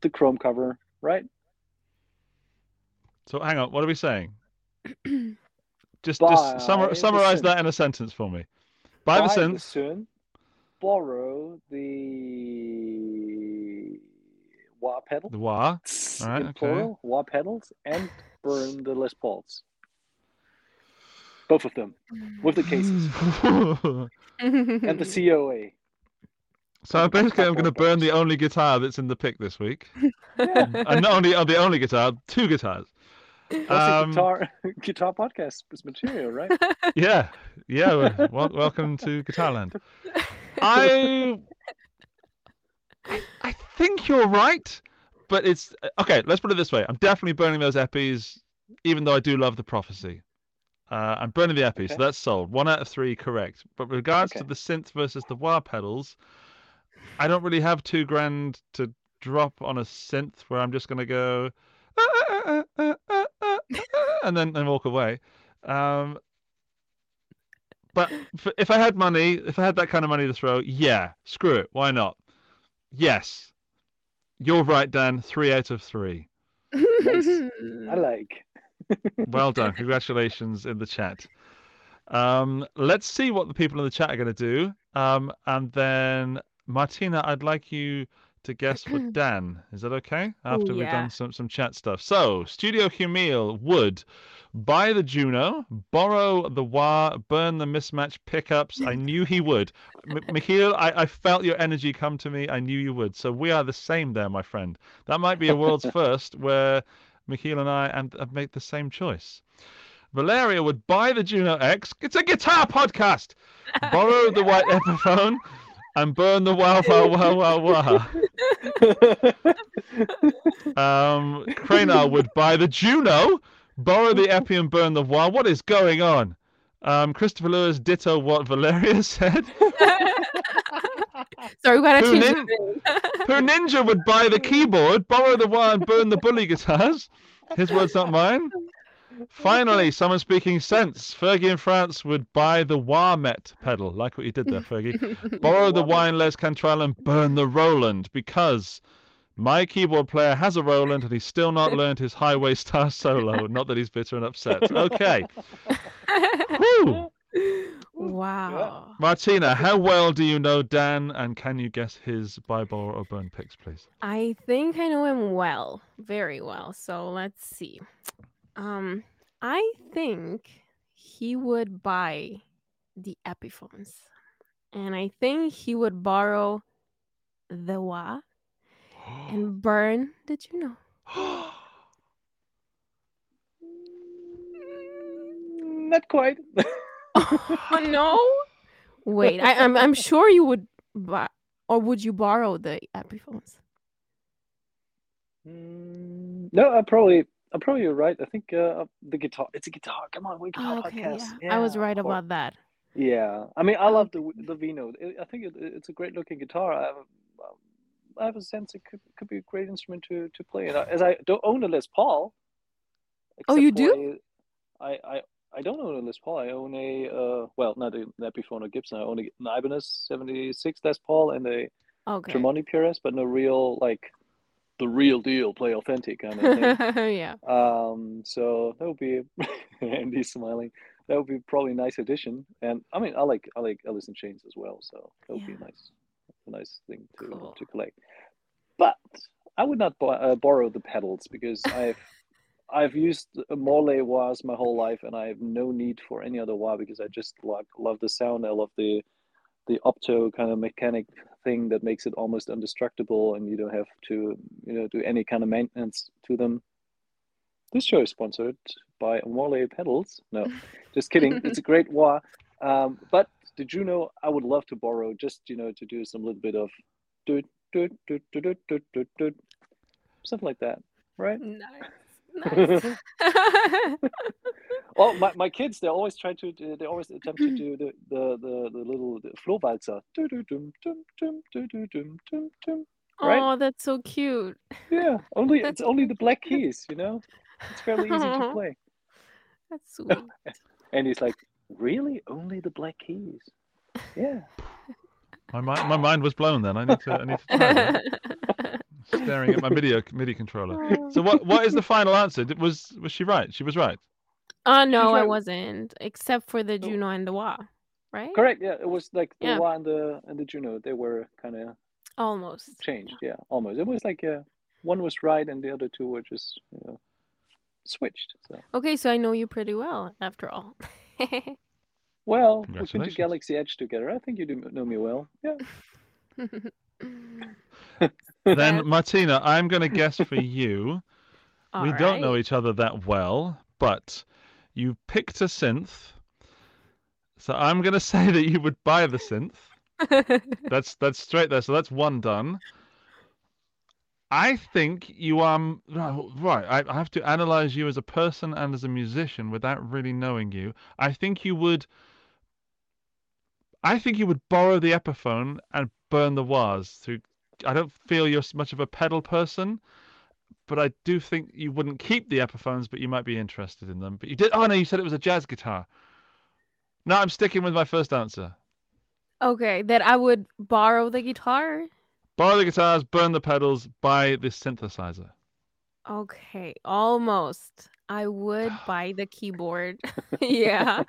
the chrome cover, right? So hang on, what are we saying? Just Buy just summar, summarize that in a sentence for me. Buy the buy synth. synth, borrow the wah pedal, The wah. tss, Alright, in okay. plural, wah pedals, and burn the Les Pauls. Both of them with the cases and the COA. so basically, I'm going to burn the only guitar that's in the pick this week, Yeah, and not only uh, the only guitar, two guitars. That's Um, a guitar guitar podcast material, right? Yeah, yeah. well, welcome to Guitarland. I, I, I think you're right, but it's okay. Let's put it this way: I'm definitely burning those epis, even though I do love the prophecy. Uh, I'm burning the epi, so that's sold. One out of three correct. But with regards to the synth versus the wah pedals, I don't really have two grand to drop on a synth where I'm just going to go and then and walk away. Um, but if I had money, if I had that kind of money to throw, yeah, screw it. Why not? Yes. You're right, Dan. Three out of three. I like. Well done. Congratulations in the chat. Um, let's see what the people in the chat are going to do. Um, and then, Martina, I'd like you to guess with Dan. Is that okay? Oh, After we've yeah. done some, some chat stuff. So, Studio Humil would buy the Juno, borrow the wah, burn the mismatch pickups. I knew he would. M- Michiel, I, I felt your energy come to me. I knew you would. So, we are the same there, my friend. That might be a world's first where Michiel and I and uh, have made the same choice. Valeria would buy the Juno X. It's a guitar podcast. Borrow the white Epiphone and burn the wow wow wow wow wow. Um, Cranar would buy the Juno, borrow the Epi and burn the wah. What is going on? Um, Christopher Lewis ditto what Valeria said. Sorry, we gotta Who change nin- the Ninja would buy the keyboard, borrow the wah, and burn the bully guitars. His words, not mine. Finally, someone speaking sense. Fergie in France would buy the wah met pedal. Like what you did there, Fergie. Borrow the wine Les Cantrell and burn the Roland because my keyboard player has a Roland and he's still not learned his Highway Star solo. Not that he's bitter and upset. Okay. Whew. wow. Martina, how well do you know Dan and can you guess his buy, borrow, or burn picks, please? I think I know him well, very well. So let's see. Um, I think he would buy the Epiphones, and I think he would borrow the Wah and burn the Juno. Not quite. Oh no! Wait, I, I'm I'm sure you would buy, or would you borrow the Epiphones? Mm, no, I probably, I probably right. I think uh, the guitar. It's a guitar. Come on, we guitar Oh, okay, podcast. yeah. I was right about that. Yeah, I mean, I love the the Wino. I think it, it's a great looking guitar. I have, a, I have a sense it could, could be a great instrument to to play. And I, as I don't own a Les Paul. Oh, you do? I I I don't own a Les Paul. I own a uh, well, not a not Epiphone or Gibson. I own a, an Ibanez '76 Les Paul and a Okay. Tremonti PRS, but no real like the real deal, play authentic kind of thing. yeah. um, so that would be Andy smiling. That would be probably a nice addition. And I mean, I like I like Alice in Chains as well, so that would be Yeah. a nice a nice thing to Cool. to collect. But I would not bo- uh, borrow the pedals because I've I've used a Morley wahs my whole life, and I have no need for any other wah because I just like love the sound. I love the the opto kind of mechanic thing that makes it almost indestructible, and you don't have to you know do any kind of maintenance to them. This show is sponsored by Morley pedals. No, just kidding. it's a great wah. Um, but the Juno, I would love to borrow just you know to do some little bit of do do do do do do do do something like that, right? Nice. Nice. Well, my, my kids, they always try to, do- they always attempt to do the, the, the, the little the Flohwalzer. Do-do-dum, dum, dum, do-do-dum, dum, dum. Right? Oh, that's so cute. Yeah, only That's it's only the black keys, you know? It's fairly easy to play. That's sweet. And he's like, really? Only the black keys? Yeah. My mind, my mind was blown. Then I need to, I need to try that. Staring at my MIDI MIDI controller. So what what is the final answer? Did- Was was she right? She was right. Oh no, I wasn't. Except for the Oh. Juno and the Wah, right? Correct, yeah. It was like the Yeah. Wah and the, and the Juno, they were kind of Almost. changed. Yeah, almost. It was like uh, one was right and the other two were just, you know, switched. So. Okay, so I know you pretty well after all. Well, we've been to Galaxy Edge together. I think you do know me well. Yeah. Then Martina, I'm going to guess for you. we don't know each other that well, but you picked a synth. So I'm going to say that you would buy the synth. That's that's straight there. So that's one done. I think you are m- oh, right. I, I have to analyze you as a person and as a musician without really knowing you. I think you would. I think you would borrow the Epiphone and burn the wahs To, I don't feel you're much of a pedal person, but I do think you wouldn't keep the Epiphones, but you might be interested in them. But you did. Oh no, you said it was a jazz guitar. No, I'm sticking with my first answer. okay, that I would borrow the guitar. Borrow the guitars, burn the pedals, buy the synthesizer. Okay, almost. I would buy the keyboard. yeah.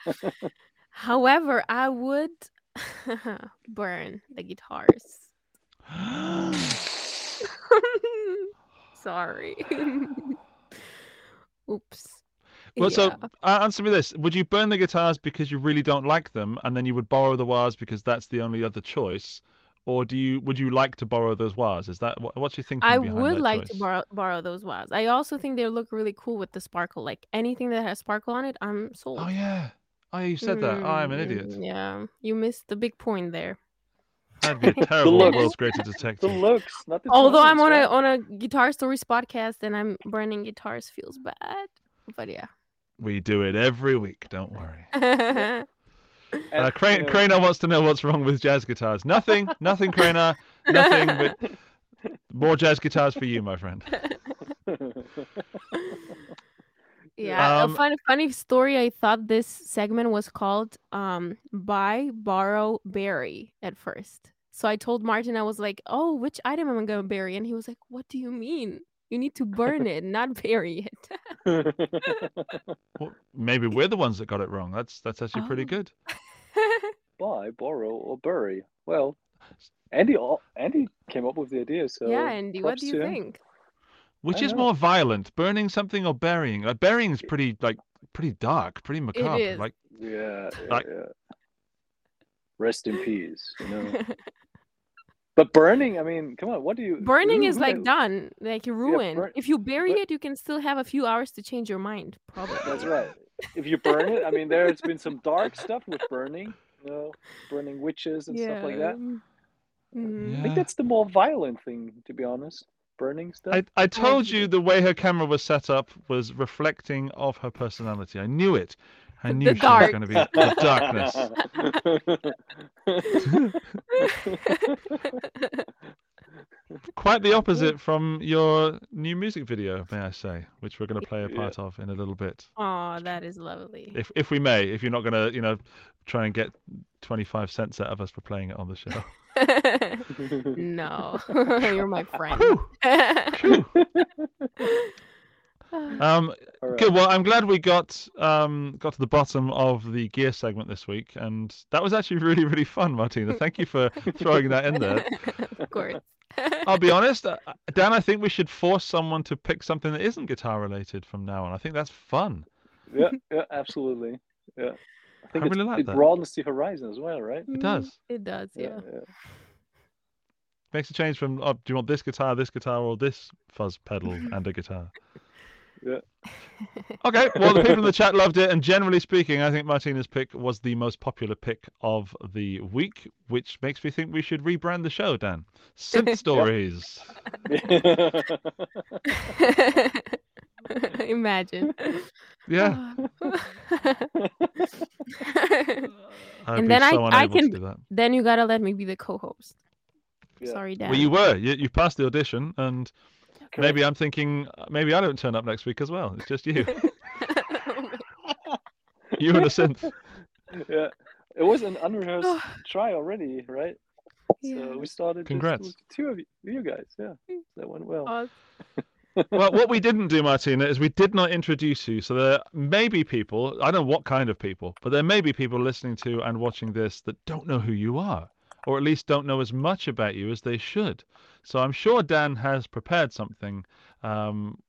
However, I would burn the guitars. Sorry. Oops. Well, so uh, answer me this: Would you burn the guitars because you really don't like them, and then you would borrow the wahs because that's the only other choice, or do you would you like to borrow those wahs? Is that what, what's your thinking I behind would that like to borrow borrow those wahs. I also think they look really cool with the sparkle. Like anything that has sparkle on it, I'm sold. Oh yeah, oh you said that. Oh, I'm an idiot. Mm, Yeah, you missed the big point there. I'd be a terrible looks. world's greatest The looks, not the Although I'm on tones, a on a guitar stories podcast and I'm burning guitars feels bad. But yeah. We do it every week. Don't worry. right? Uh, Crane, you Craner wants to know what's wrong with jazz guitars. Nothing, nothing, Craner. Nothing, but more jazz guitars for you, my friend. Yeah, Um, a fun, funny story. I thought this segment was called um, "Buy, Borrow, Bury" at first. So I told Martin, I was like, "Oh, which item am I going to bury?" And he was like, "What do you mean? You need to burn it, not bury it." Well, maybe we're the ones that got it wrong. That's that's actually pretty Oh. good. buy, borrow, or bury. Well, Andy, Andy came up with the idea. So yeah, Andy, what do you to him. think? Which I is know. more violent, burning something or burying? Like burying is pretty like pretty dark, pretty macabre. is. Like Yeah, yeah, Like- yeah. Rest in peace. You know. But burning, I mean, come on, what do you? Burning who- is who like knows? done, like you ruined. burn- if you bury but- it, you can still have a few hours to change your mind. Probably. That's right. If you burn it, I mean, there's been some dark stuff with burning. You know, burning witches and stuff like that. mm, Mhm. I think that's the more violent thing, to be honest. Burning stuff. I, I told you the way her camera was set up was reflecting of her personality. I knew it. I The knew she was going to be the darkness. Quite the opposite from your new music video, may I say, which we're going to play a Yeah. part of in a little bit. Oh, that is lovely. If if we may, if you're not going to, you know, try and get 25 cents out of us for playing it on the show. no, you're my friend. Whew, phew. Um, All right. Good. Well, I'm glad we got um, got to the bottom of the gear segment this week, and that was actually really, really fun, Martina. Thank you for throwing that in there. of course. I'll be honest, uh, Dan. I think we should force someone to pick something that isn't guitar related from now on. I think that's fun. Yeah, yeah, absolutely. Yeah. I think I really like it that. broadens the horizon as well, right? It does. Mm, It does, yeah. yeah. Makes a change from oh, do you want this guitar, this guitar, or this fuzz pedal and a guitar? Yeah. Okay. Well, the people in the chat loved it, and generally speaking, I think Martina's pick was the most popular pick of the week, which makes me think we should rebrand the show. Dan, synth stories. Imagine. Yeah. And then I- so I unable to can- do that. then you gotta let me be the co-host. Yeah. Sorry, Dad. Well, you were. You, you passed the audition, and Correct. maybe I'm thinking uh, maybe I don't turn up next week as well. It's just you, you and a synth. yeah. It was an unrehearsed try already, right? Yeah. So we started just Congrats. with two of you, you guys. Yeah, that went well. Oh, well, what we didn't do, Martina, is we did not introduce you. So there may be people, I don't know what kind of people, but there may be people listening to and watching this that don't know who you are, or at least don't know as much about you as they should. So I'm sure Dan has prepared something um,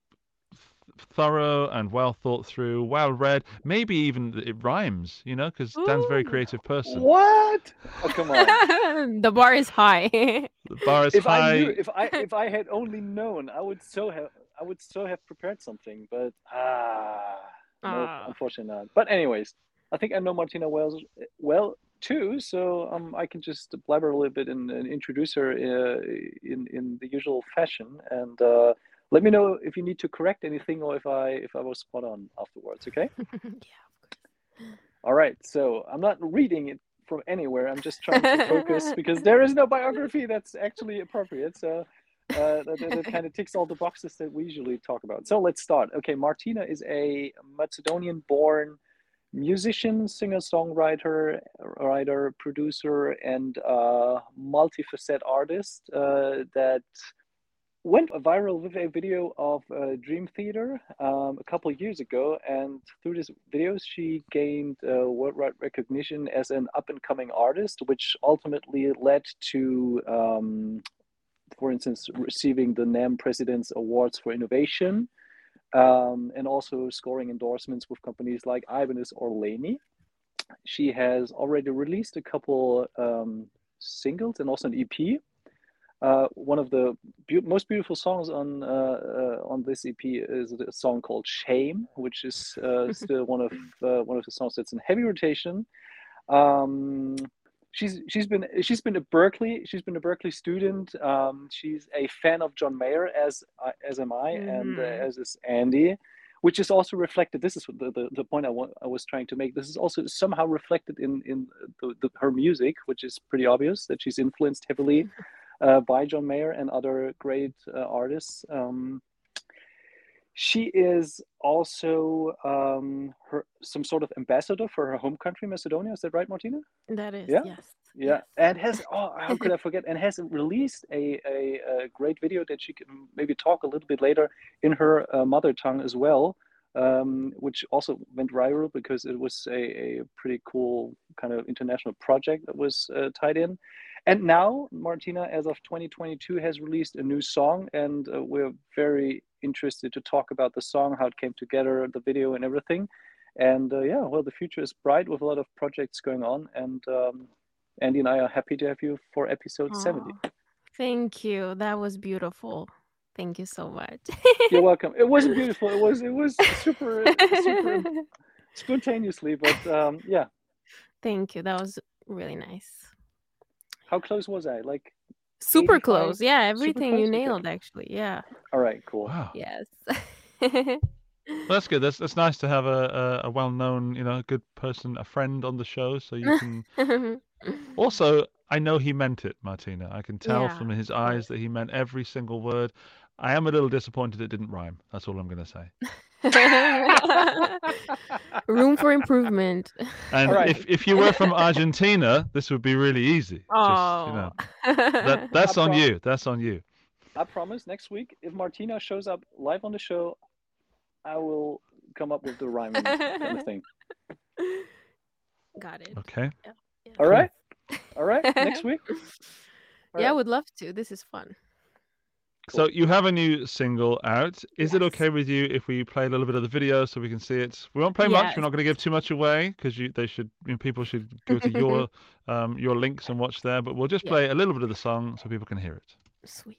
th- thorough and well thought through, well read. Maybe even it rhymes, you know, because Dan's a very creative person. What? Oh come on! the bar is high. The bar is if high. I knew, if I if I had only known, I would so have I would so have prepared something. But ah, no, Ah. unfortunately not. But anyways, I think I know Martina well well too, so um, I can just blabber a little bit and, and introduce her uh, in in the usual fashion, and uh, let me know if you need to correct anything or if I if I was spot on afterwards. Okay. yeah. All right, so I'm not reading it from anywhere. I'm just trying to focus because there is no biography that's actually appropriate. So uh, that, that, kind of ticks all the boxes that we usually talk about. So let's start. Okay, Martina is a Macedonian-born musician, singer-songwriter, writer, producer, and uh, multifaceted artist uh, that went viral with a video of uh, Dream Theater um, a couple years ago, and through this videos, she gained uh, worldwide recognition as an up-and-coming artist, which ultimately led to, um, for instance, receiving the NAMM President's Awards for Innovation, um, and also scoring endorsements with companies like Ibanez or Laney. She has already released a couple um, singles and also an EP. Uh, one of the be- most beautiful songs on uh, uh, on this EP is a song called "Shame," which is uh, still one of uh, one of the songs that's in heavy rotation. Um, she's she's been she's been a Berklee she's been a Berklee student. Um, she's a fan of John Mayer as I as am I, and uh, Mhm. as is Andy. Which is also reflected. This is the, the, the point I, wa- I was trying to make. This is also somehow reflected in in the, the, her music, which is pretty obvious that she's influenced heavily uh, by John Mayer and other great uh, artists. Um, she is also um, her some sort of ambassador for her home country, Macedonia. Is that right, Martina? That is Yeah? yes. Yeah, and has oh how could I forget? And has released a, a, a great video that she can maybe talk a little bit later in her uh, mother tongue as well, um, which also went viral because it was a, a pretty cool kind of international project that was uh, tied in. And now Martina, as of 2022, has released a new song, and uh, we're very interested to talk about the song, how it came together, the video, and everything. And uh, yeah, well, the future is bright with a lot of projects going on, and um, Andy and I are happy to have you for episode 70. Thank you. That was beautiful. Thank you so much. You're welcome. It wasn't beautiful. It was it was super super spontaneously, but um, yeah. Thank you. That was really nice. How close was I? Like, Super 85? close. Yeah, everything you close? Okay. nailed actually. Yeah. all right, cool. Wow. Yes. Well, that's good. That's that's nice to have a, a, a well-known, you know, a good person, a friend on the show, so you can. also, I know he meant it, Martina. I can tell Yeah. from his eyes that he meant every single word. I am a little disappointed it didn't rhyme. That's all I'm going to say. Room for improvement. And right. if, if you were from Argentina, this would be really easy. Just, Oh. you know, oh. that, that's on prom- you. That's on you. I promise next week, if Martina shows up live on the show, I will come up with the rhyming kind of thing. Got it. Okay. Yeah. All right? All right? Next week? All yeah, I right. would love to. This is fun. So you have a new single out. Is it okay with you if we play a little bit of the video so we can see it? We won't play much. We're not going to give too much away because you they should you know, people should go to your um your links and watch there. But we'll just Yeah. play a little bit of the song so people can hear it. Sweet.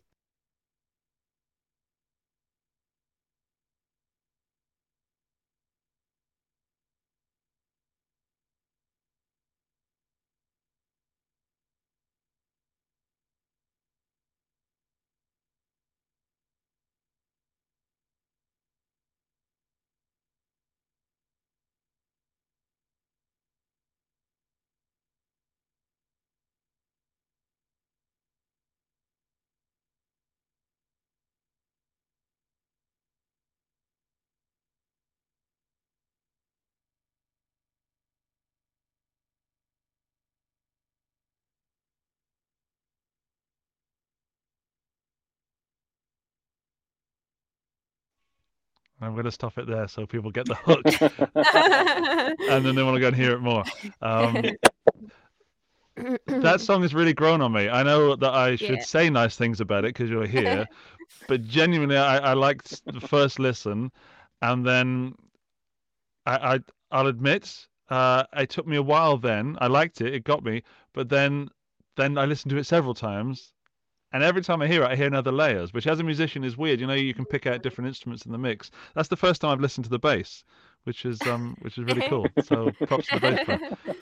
I'm going to stop it there so people get the hook and then they want to go and hear it more. Um, that song has really grown on me. I know that I should Yeah. say nice things about it because you're here, but genuinely, I, I liked the first listen, and then I, I I'll admit, uh, it took me a while. Then I liked it; it got me, but then then I listened to it several times, and every time I hear it, I hear another layers, which as a musician is weird. You know, you can pick out different instruments in the mix. That's the first time I've listened to the bass, which is um which is really cool. So props to the bass player.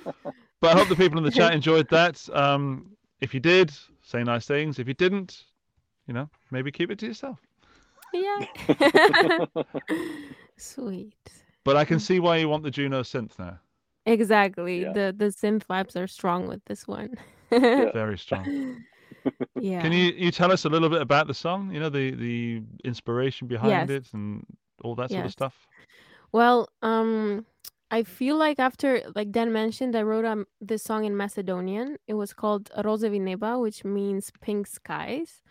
But I hope the people in the chat enjoyed that. Um, if you did, say nice things. If you didn't, you know, maybe keep it to yourself. yeah. Sweet. But I can see why you want the Juno synth now. Exactly. Yeah. The the synth vibes are strong with this one. Very strong. Yeah. Can you you tell us a little bit about the song? You know, the the inspiration behind Yes. it and all that sort of stuff. Well, um, I feel like after, like Dan mentioned, I wrote um this song in Macedonian. It was called Rozevi Neba, which means pink skies,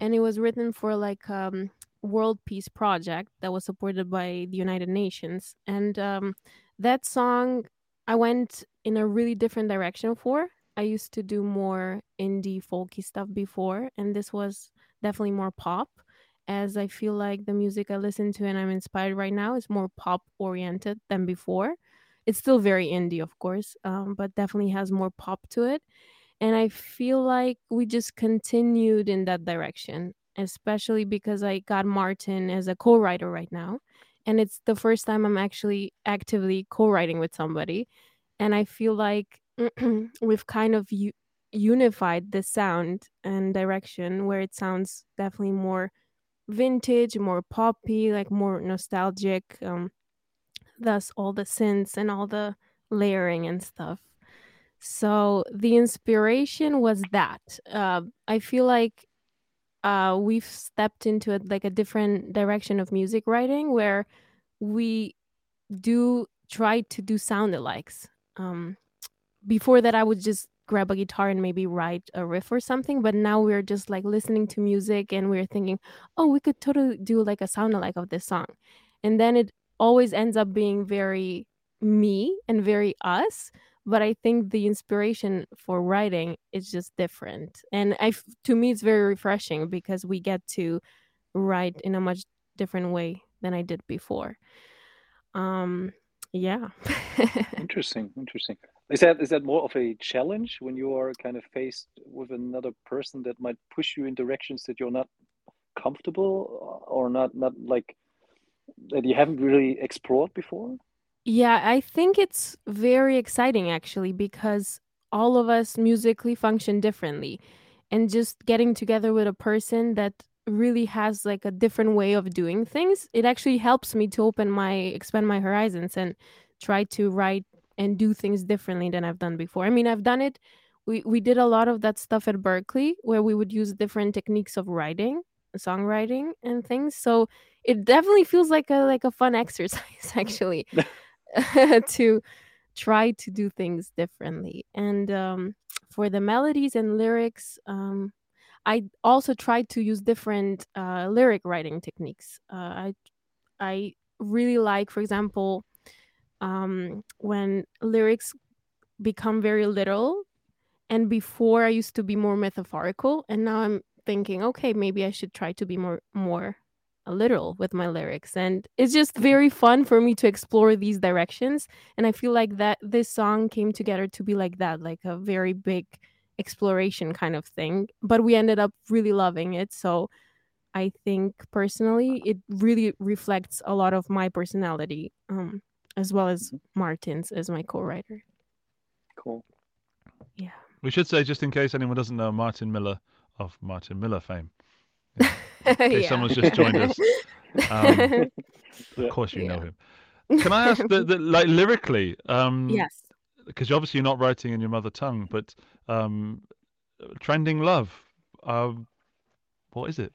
and it was written for like um world peace project that was supported by the United Nations. And um, that song, I went in a really different direction for. I used to do more indie folky stuff before, and this was definitely more pop as I feel like the music I listen to and I'm inspired right now is more pop oriented than before. It's still very indie, of course, um, but definitely has more pop to it. And I feel like we just continued in that direction, especially because I got Martin as a co writer right now. And it's the first time I'm actually actively co writing with somebody. And I feel like we've kind of u- unified the sound and direction where it sounds definitely more vintage, more poppy, like more nostalgic. Um, thus, all the synths and all the layering and stuff. So the inspiration was that. Uh, I feel like uh, we've stepped into a, like a different direction of music writing where we do try to do sound alikes. Um, before that, I would just grab a guitar and maybe write a riff or something. But now we're just like listening to music and we're thinking, oh, we could totally do like a sound alike of this song. And then it always ends up being very me and very us. But I think the inspiration for writing is just different. And i to me, it's very refreshing because we get to write in a much different way than I did before. Um, yeah. Interesting, interesting. Is that is that more of a challenge when you are kind of faced with another person that might push you in directions that you're not comfortable uh, or not not like that you haven't really explored before? Yeah, I think it's very exciting actually because all of us musically function differently. And just getting together with a person that really has like a different way of doing things, it actually helps me to open my expand my horizons and try to write and do things differently than I've done before. I mean, I've done it we we did a lot of that stuff at Berklee where we would use different techniques of writing, songwriting and things. So it definitely feels like a like a fun exercise actually to try to do things differently. And um, for the melodies and lyrics, um, I also tried to use different uh, lyric writing techniques. Uh, I I really like, for example, um, when lyrics become very literal. And before I used to be more metaphorical, and now I'm thinking, okay, maybe I should try to be more more literal with my lyrics. And it's just very fun for me to explore these directions. And I feel like that this song came together to be like that, like a very big exploration kind of thing. But we ended up really loving it. So I think personally, it really reflects a lot of my personality, um, as well as Martin's as my co-writer. Cool. Yeah. We should say, just in case anyone doesn't know, Martin Miller of Martin Miller fame. In case Yeah. someone's just joined us. Um, of course, you know him. Can I ask, the, the, like lyrically, um, yes. because obviously you're not writing in your mother tongue, but um, trending love, um, what is it?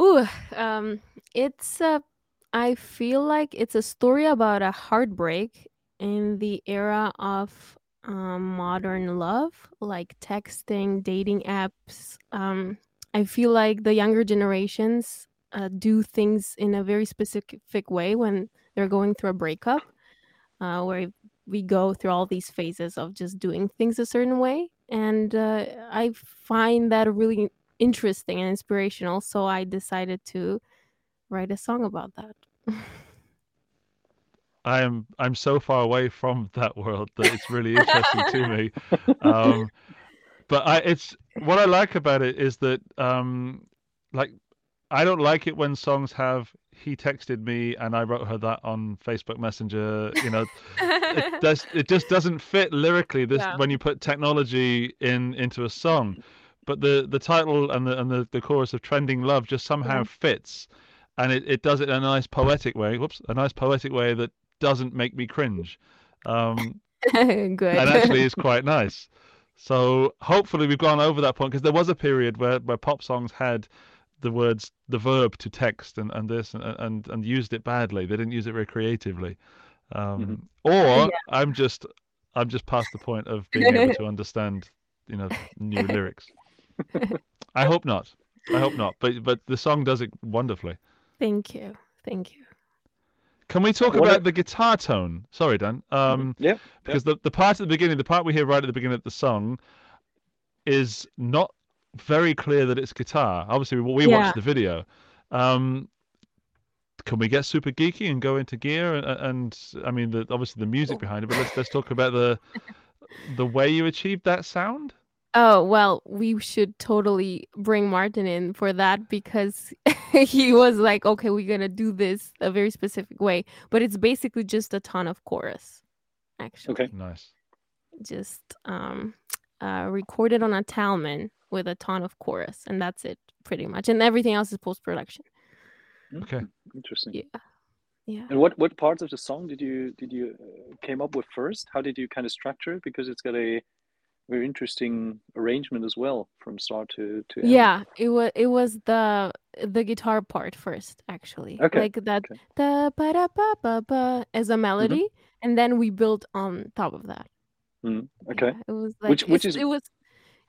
Ooh, um, it's a. I feel like it's a story about a heartbreak in the era of um, modern love, like texting, dating apps. Um, I feel like the younger generations uh, do things in a very specific way when they're going through a breakup, uh, where we go through all these phases of just doing things a certain way. And uh, I find that really interesting and inspirational. So I decided to write a song about that. I am I'm so far away from that world that it's really interesting to me. Um, but I it's what I like about it is that um, like I don't like it when songs have he texted me and I wrote her that on Facebook Messenger. You know, it does it just doesn't fit lyrically this Yeah. when you put technology in into a song. But the the title and the and the, the chorus of trending love just somehow Yeah. fits. And it, it does it in a nice poetic way. Whoops, a nice poetic way that doesn't make me cringe. Um, Good. and actually is quite nice. So hopefully we've gone over that point because there was a period where, where pop songs had the words the verb to text and, and this and, and and used it badly. They didn't use it very creatively. Um, Or I'm just I'm just past the point of being able to understand you know new lyrics. I hope not. I hope not. But but the song does it wonderfully. Thank you. Thank you. Can we talk What about a- the guitar tone? Sorry, Dan. Um, Yeah. because the, the part at the beginning, the part we hear right at the beginning of the song, is not very clear that it's guitar. Obviously, we, we Yeah. watched the video. Um, can we get super geeky and go into gear? And, and I mean, the, obviously the music behind it, but let's let's talk about the the way you achieved that sound. Oh, well, we should totally bring Martin in for that because he was like, okay, we're going to do this a very specific way. But it's basically just a ton of chorus, actually. Okay. Nice. Just um, uh, recorded on a Talman with a ton of chorus. And that's it, pretty much. And everything else is post production. Okay. Interesting. Yeah. Yeah. And what what parts of the song did you did you uh, came up with first? How did you kind of structure it? Because it's got a very interesting arrangement as well from start to to end. Yeah, it was it was the the guitar part first, actually. Okay, Like that okay. da ba da ba ba ba as a melody, and then we built on top of that. Mm, okay. Yeah, it was like Which- which is- it was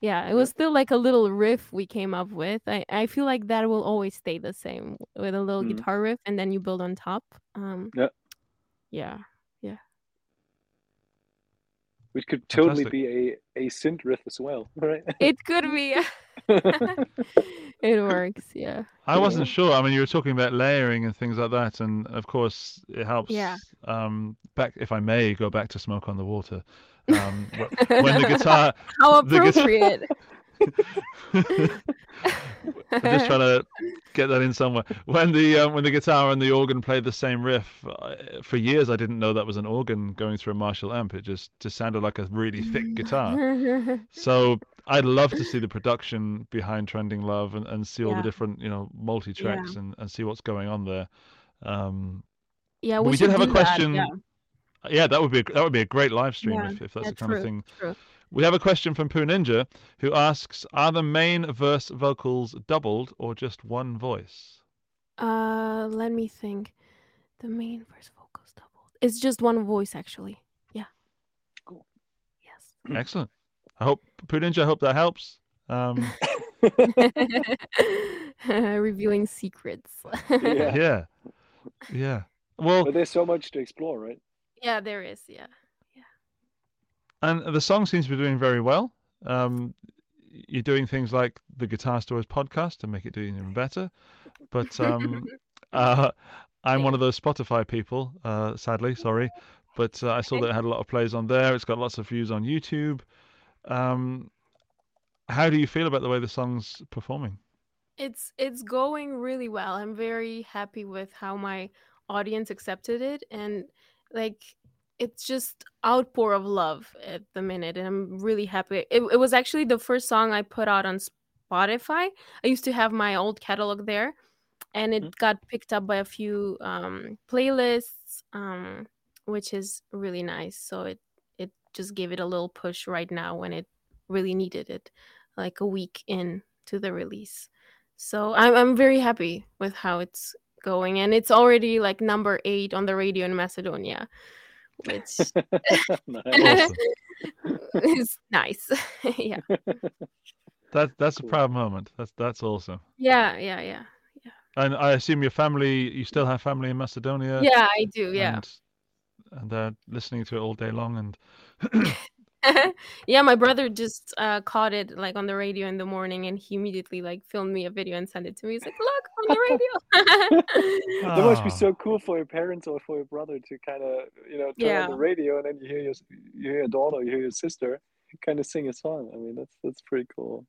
yeah, it was still like a little riff we came up with. I I feel like that will always stay the same with a little Mhm. guitar riff, and then you build on top. Um, Yeah. yeah, Which could totally Fantastic. be a a synth riff as well, right? it could be. it works. Yeah. I wasn't sure. I mean, you were talking about layering and things like that, and of course, it helps. Yeah. Um, back, if I may, go back to "Smoke on the Water." Um, when the guitar, How the guitar- appropriate. I'm just trying to get that in somewhere. When the um, when the guitar and the organ play the same riff, uh, for years I didn't know that was an organ going through a Marshall amp. It just just sounded like a really thick guitar. So I'd love to see the production behind Trending Love and, and see all the different you know multi tracks and, and see what's going on there. Um, yeah, we, we did have a do that, question yeah. yeah, that would be a, that would be a great live stream Yeah, if, if that's yeah, the kind of thing. true. We have a question from Poo Ninja who asks Are the main verse vocals doubled or just one voice? Uh, let me think. The main verse vocals doubled. It's just one voice, actually. Yeah. Cool. Yes. Excellent. I hope, Poo Ninja, I hope that helps. Um, Revealing secrets. Yeah. yeah. Yeah. Well, But there's so much to explore, right? yeah, there is. Yeah. And the song seems to be doing very well. Um, you're doing things like the Guitar Stories podcast to make it do even better. But um, uh, I'm one of those Spotify people, uh, sadly, sorry. But uh, I saw that it had a lot of plays on there. It's got lots of views on YouTube. Um, how do you feel about the way the song's performing? It's it's going really well. I'm very happy with how my audience accepted it and like it's just outpour of love at the minute and I'm really happy. It, it was actually the first song I put out on Spotify. I used to have my old catalog there and it Mhm. got picked up by a few um, playlists um, which is really nice. So it it just gave it a little push right now when it really needed it like a week in to the release. So I'm I'm very happy with how it's going, and it's already like number eight on the radio in Macedonia, which Nice. Is nice. yeah, That that's a proud moment. That's that's awesome. yeah, yeah, yeah, And I assume your family, you still have family in Macedonia. yeah. I do. Yeah, And, and they're listening to it all day long. And yeah. My brother just uh, caught it like on the radio in the morning, and he immediately like filmed me a video and sent it to me. He's like, "Look on the radio." that must be so cool for your parents or for your brother to kind of you know turn Yeah. on the radio and then you hear your you hear your daughter, you hear your sister, kind of sing a song. I mean, that's that's pretty cool.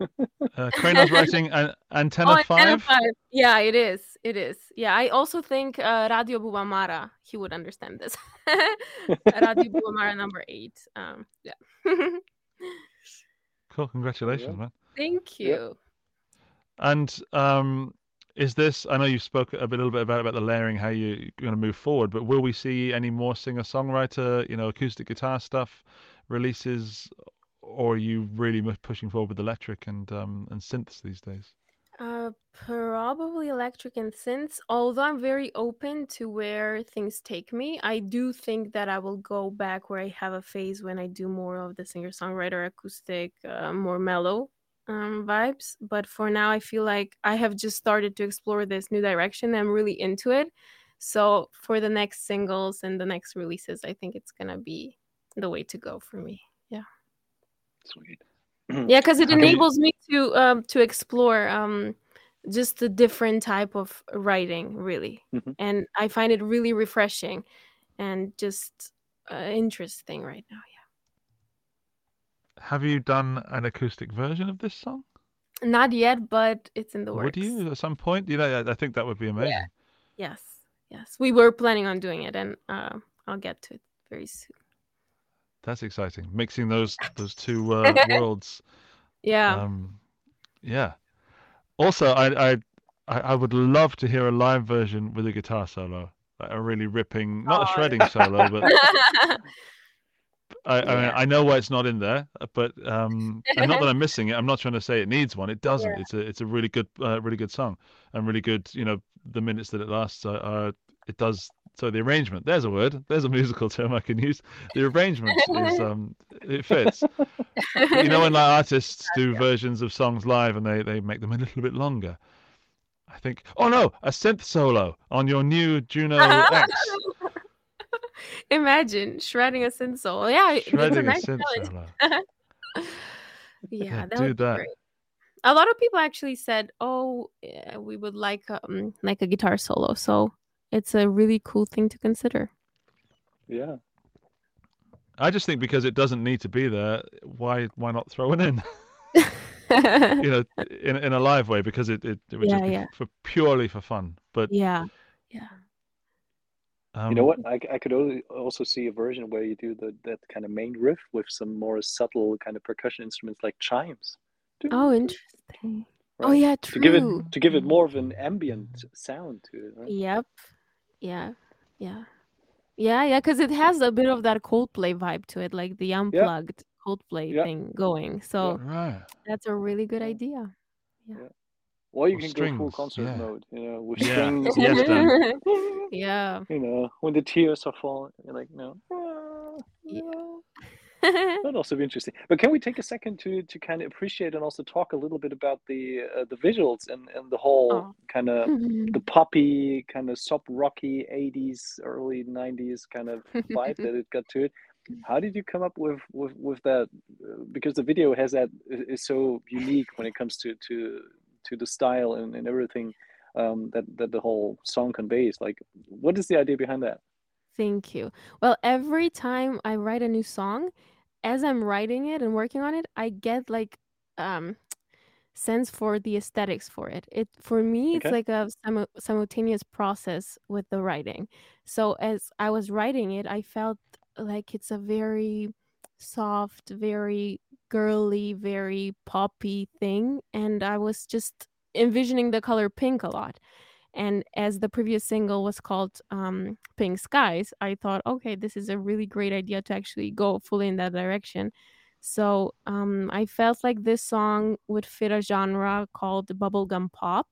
Uh, Kranos writing an Antenna Oh, Antenna 5. 5. Yeah, it is. It is. Yeah, I also think uh, Radio Bubamara, he would understand this. Radio Bubamara number eight. Um, yeah. Cool. Congratulations, Yeah. man. Thank Yeah. you. And um, is this? I know you spoke a bit- little bit about about the layering, how you're going to move forward. But will we see any more singer-songwriter, you know, acoustic guitar stuff releases, or are you really pushing forward with electric and um, and synths these days? Uh, probably electric and synths. Although I'm very open to where things take me, I do think that I will go back where I have a phase when I do more of the singer-songwriter acoustic, uh, more mellow um, vibes. But for now, I feel like I have just started to explore this new direction. I'm really into it. So for the next singles and the next releases, I think it's gonna be the way to go for me. Sweet. Yeah, because it How do you- enables me to um to explore um just a different type of writing, really, Mhm. and I find it really refreshing and just uh, interesting right now. Yeah. Have you done an acoustic version of this song? Not yet, but it's in the works. Would you at some point? You know, I I think that would be amazing. Yeah. Yes, yes, we were planning on doing it, and uh, I'll get to it very soon. That's exciting. Mixing those those two uh, worlds. Yeah, Um, yeah. Also, I, I I I would love to hear a live version with a guitar solo, like a really ripping, not a Oh, shredding solo, but I, I, mean, I know why it's not in there. But um, and not that I'm missing it. I'm not trying to say it needs one. It doesn't. Yeah. It's a it's a really good uh, really good song and really good. You know, the minutes that it lasts, uh, uh, it does. So the arrangement. There's a word. There's a musical term I can use. The arrangement is um, it fits you know when like artists do versions of songs live and they they make them a little bit longer i think oh no a synth solo on your new juno x Imagine shredding a synth solo. Yeah, shredding a nice synth solo Yeah, that do would be that. great. A lot of people actually said, "Oh, yeah, we would like um like a guitar solo." So it's a really cool thing to consider. Yeah. i just think because it doesn't need to be there why why not throw it in you know in in a live way because it it, it would Yeah, just be yeah. for purely for fun but yeah, um, You know what? I, I could al- also see a version where you do the that kind of main riff with some more subtle kind of percussion instruments like chimes. Oh, interesting. Oh, Right. yeah, To give it to give it more of an ambient sound to it. Right? Yep. Yeah. Yeah. Yeah, yeah, because it has a bit of that Coldplay vibe to it, like the unplugged Coldplay Yeah. thing going. So Right. that's a really good idea. Yeah. idea. Or you Or can go full concert yeah. mode, you know, with Yeah. strings. Yes, yeah. You know, when the tears are falling, you're like, no. ah, Yeah. ah." That'd also be interesting. But can we take a second to to kind of appreciate and also talk a little bit about the uh, the visuals and and the whole Oh. kind of the poppy kind of sub rocky 80s early 90s kind of vibe that it got to it how did you come up with with, with that Uh, because the video has that is so unique when it comes to to to the style and, and everything um, that that the whole song conveys like what is the idea behind that Thank you. Well, every time I write a new song, as I'm writing it and working on it, I get like um sense for the aesthetics for it. It for me it's like a simu- simultaneous process with the writing. So as I was writing it, I felt like it's a very soft, very girly, very poppy thing and I was just envisioning the color pink a lot. And as the previous single was called um, Pink Skies, I thought, okay, this is a really great idea to actually go fully in that direction. So um, I felt like this song would fit a genre called bubblegum pop.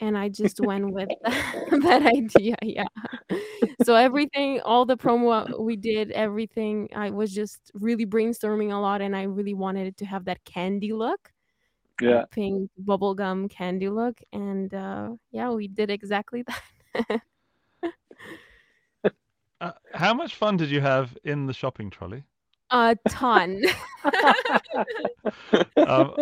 And I just went with that idea. Yeah. So everything, all the promo we did, everything, I was just really brainstorming a lot. And I really wanted it to have that candy look yeah pink bubblegum candy look and uh yeah we did exactly that Uh, how much fun did you have in the shopping trolley? a ton Um,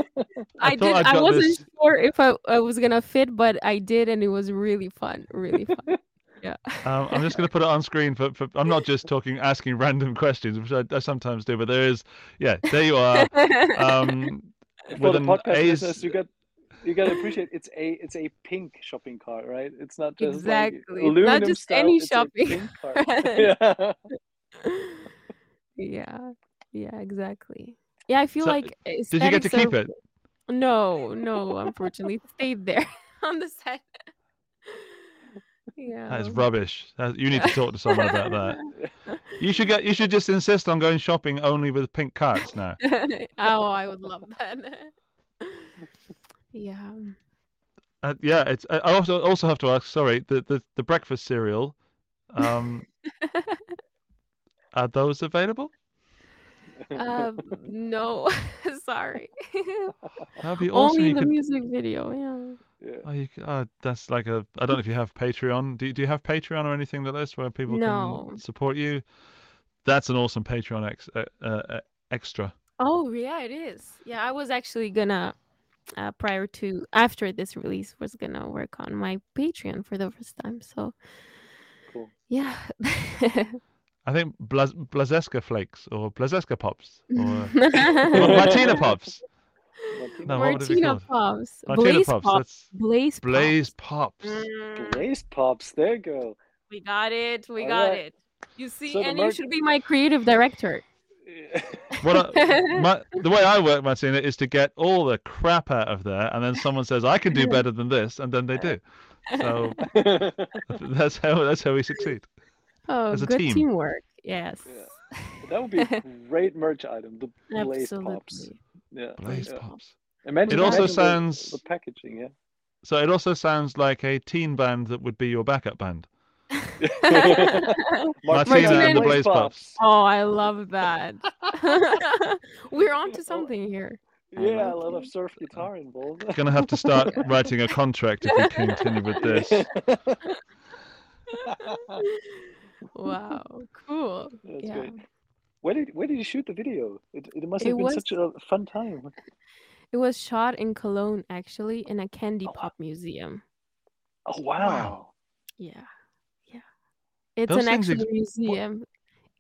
i, thought did I'd i wasn't this- sure if I, I was gonna fit but i did and it was really fun really fun yeah Um, I'm just going to put it on screen for, for. I'm not just talking, asking random questions, which I, I sometimes do, but there is. Yeah, there you are. Um, for the podcast A's- listeners you got you got to appreciate it's a it's a pink shopping cart right it's not just Exactly. like not just style, any shopping cart. yeah yeah yeah exactly yeah i feel So, like Did you get to keep are- it? no no unfortunately it stayed there on the set yeah That is rubbish. That- You need to talk to someone about that. You should get. You should just insist on going shopping only with pink carts now. oh, I would love that. yeah. Uh, yeah, it's. I I also also have to ask. Sorry, the the, the breakfast cereal. Um, are those available? Um, no, sorry. That'd be awesome. Only the could. music video. Yeah. yeah Oh, you, c- oh, that's like a. I don't know if you have Patreon. Do you, do you have Patreon or anything like this where people No. can support you? That's an awesome Patreon ex, uh, uh, extra. Oh, yeah, it is. Yeah, I was actually gonna, uh, prior to after this release, was gonna work on my Patreon for the first time. So, Cool. yeah. I think Blaz, Blazeska flakes or Blazeska pops or Martina pops. Martina No, what would it be Martina? Pops. Martina Blaze pops. Pops. That's Blaze Pops. Blaze pops. Blaze pops there you go We got it. We All got right. it. You see, So the and you should be my creative director. What I, my, the way I work, Martina, is to get all the crap out of there, and then someone says I can do better than this, and then they do. So that's how that's how we succeed. Oh, as a good team. teamwork. Yes. Yeah. that would be a great merch item the blaze Absolutely. pops yeah Blaze yeah. pops. imagine It also imagine the- sounds- the, packaging yeah So it also sounds like a teen band that would be your backup band. Martina and the Blaze Pops. oh, I love that. We're on to something here. I yeah a like lot of surf guitar involved Gonna have to start writing a contract if we continue with this. Wow. Cool. That's yeah. great. Where did where did you shoot the video? It, it must It have been was- such a fun time. It was shot in Cologne, actually, in a candy Oh, wow. pop museum. Oh wow! Yeah. Yeah. It's Those an things ex- actual museum.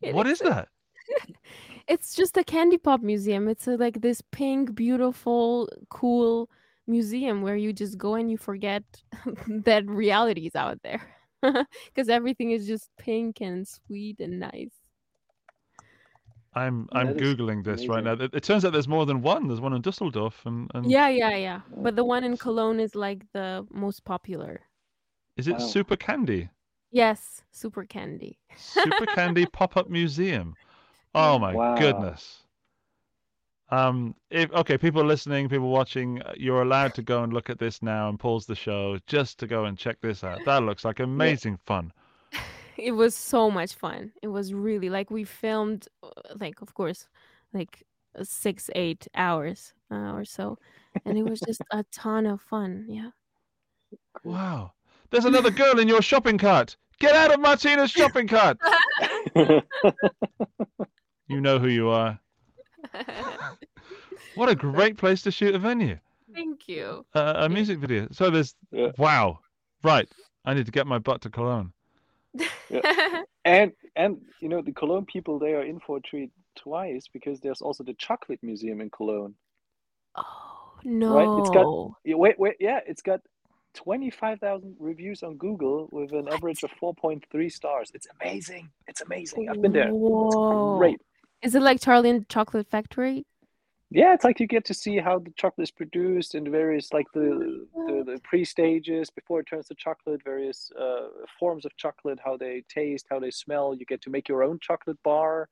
It What is that? It's just a candy pop museum. It's a, like this pink, beautiful, cool museum where you just go and you forget that reality is out there. Because everything is just pink and sweet and nice. I'm I'm That is googling this right now. It, it turns out there's more than one. There's one in Dusseldorf, and, and Yeah, yeah, yeah. But the one in Cologne is like the most popular. is it Wow. Super Candy? Yes, super candy. Super Candy Pop Up Museum. Oh my Wow. goodness. Um, if okay, people listening, people watching, uh, you're allowed to go and look at this now and pause the show just to go and check this out. That looks like amazing fun. It was so much fun. It was really like we filmed, uh, like of course, like uh, six, eight hours uh, or so, and it was just a ton of fun. Yeah. Wow. There's another girl in your shopping cart. Get out of Martina's shopping cart. You know who you are. What a great place to shoot a venue. Thank you. Uh, a music video. So there's Yeah. wow. Right. I need to get my butt to Cologne. and and you know the Cologne people they are in for a treat twice because there's also the chocolate museum in Cologne. oh no. Right, it's got- Yeah, wait, wait, yeah, it's got twenty five thousand reviews on Google with an average of four point three stars. It's amazing. It's amazing. I've been there. Whoa. It's great. Is it like Charlie and the Chocolate Factory? Yeah, it's like you get to see how the chocolate is produced and various like the the, the pre stages before it turns to chocolate, various uh, forms of chocolate, how they taste, how they smell. You get to make your own chocolate bar.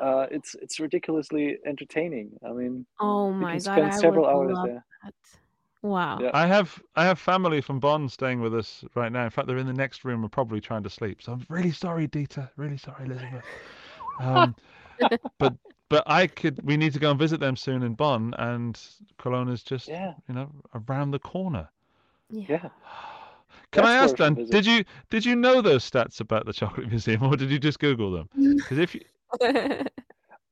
Uh, it's it's ridiculously entertaining. I mean, Oh you my can god. spend I several would hours love there. that. Wow. Yeah. I have I have family from Bonn staying with us right now. In fact, they're in the next room and probably trying to sleep. So I'm really sorry, Dieter. Really sorry, Elizabeth. Um, but but I could. We need to go and visit them soon in Bonn, and Cologne is just Yeah. you know around the corner. Yeah. Yeah. Can I ask worth a Dan? Did you did you know those stats about the chocolate museum, or did you just Google them? Because if you,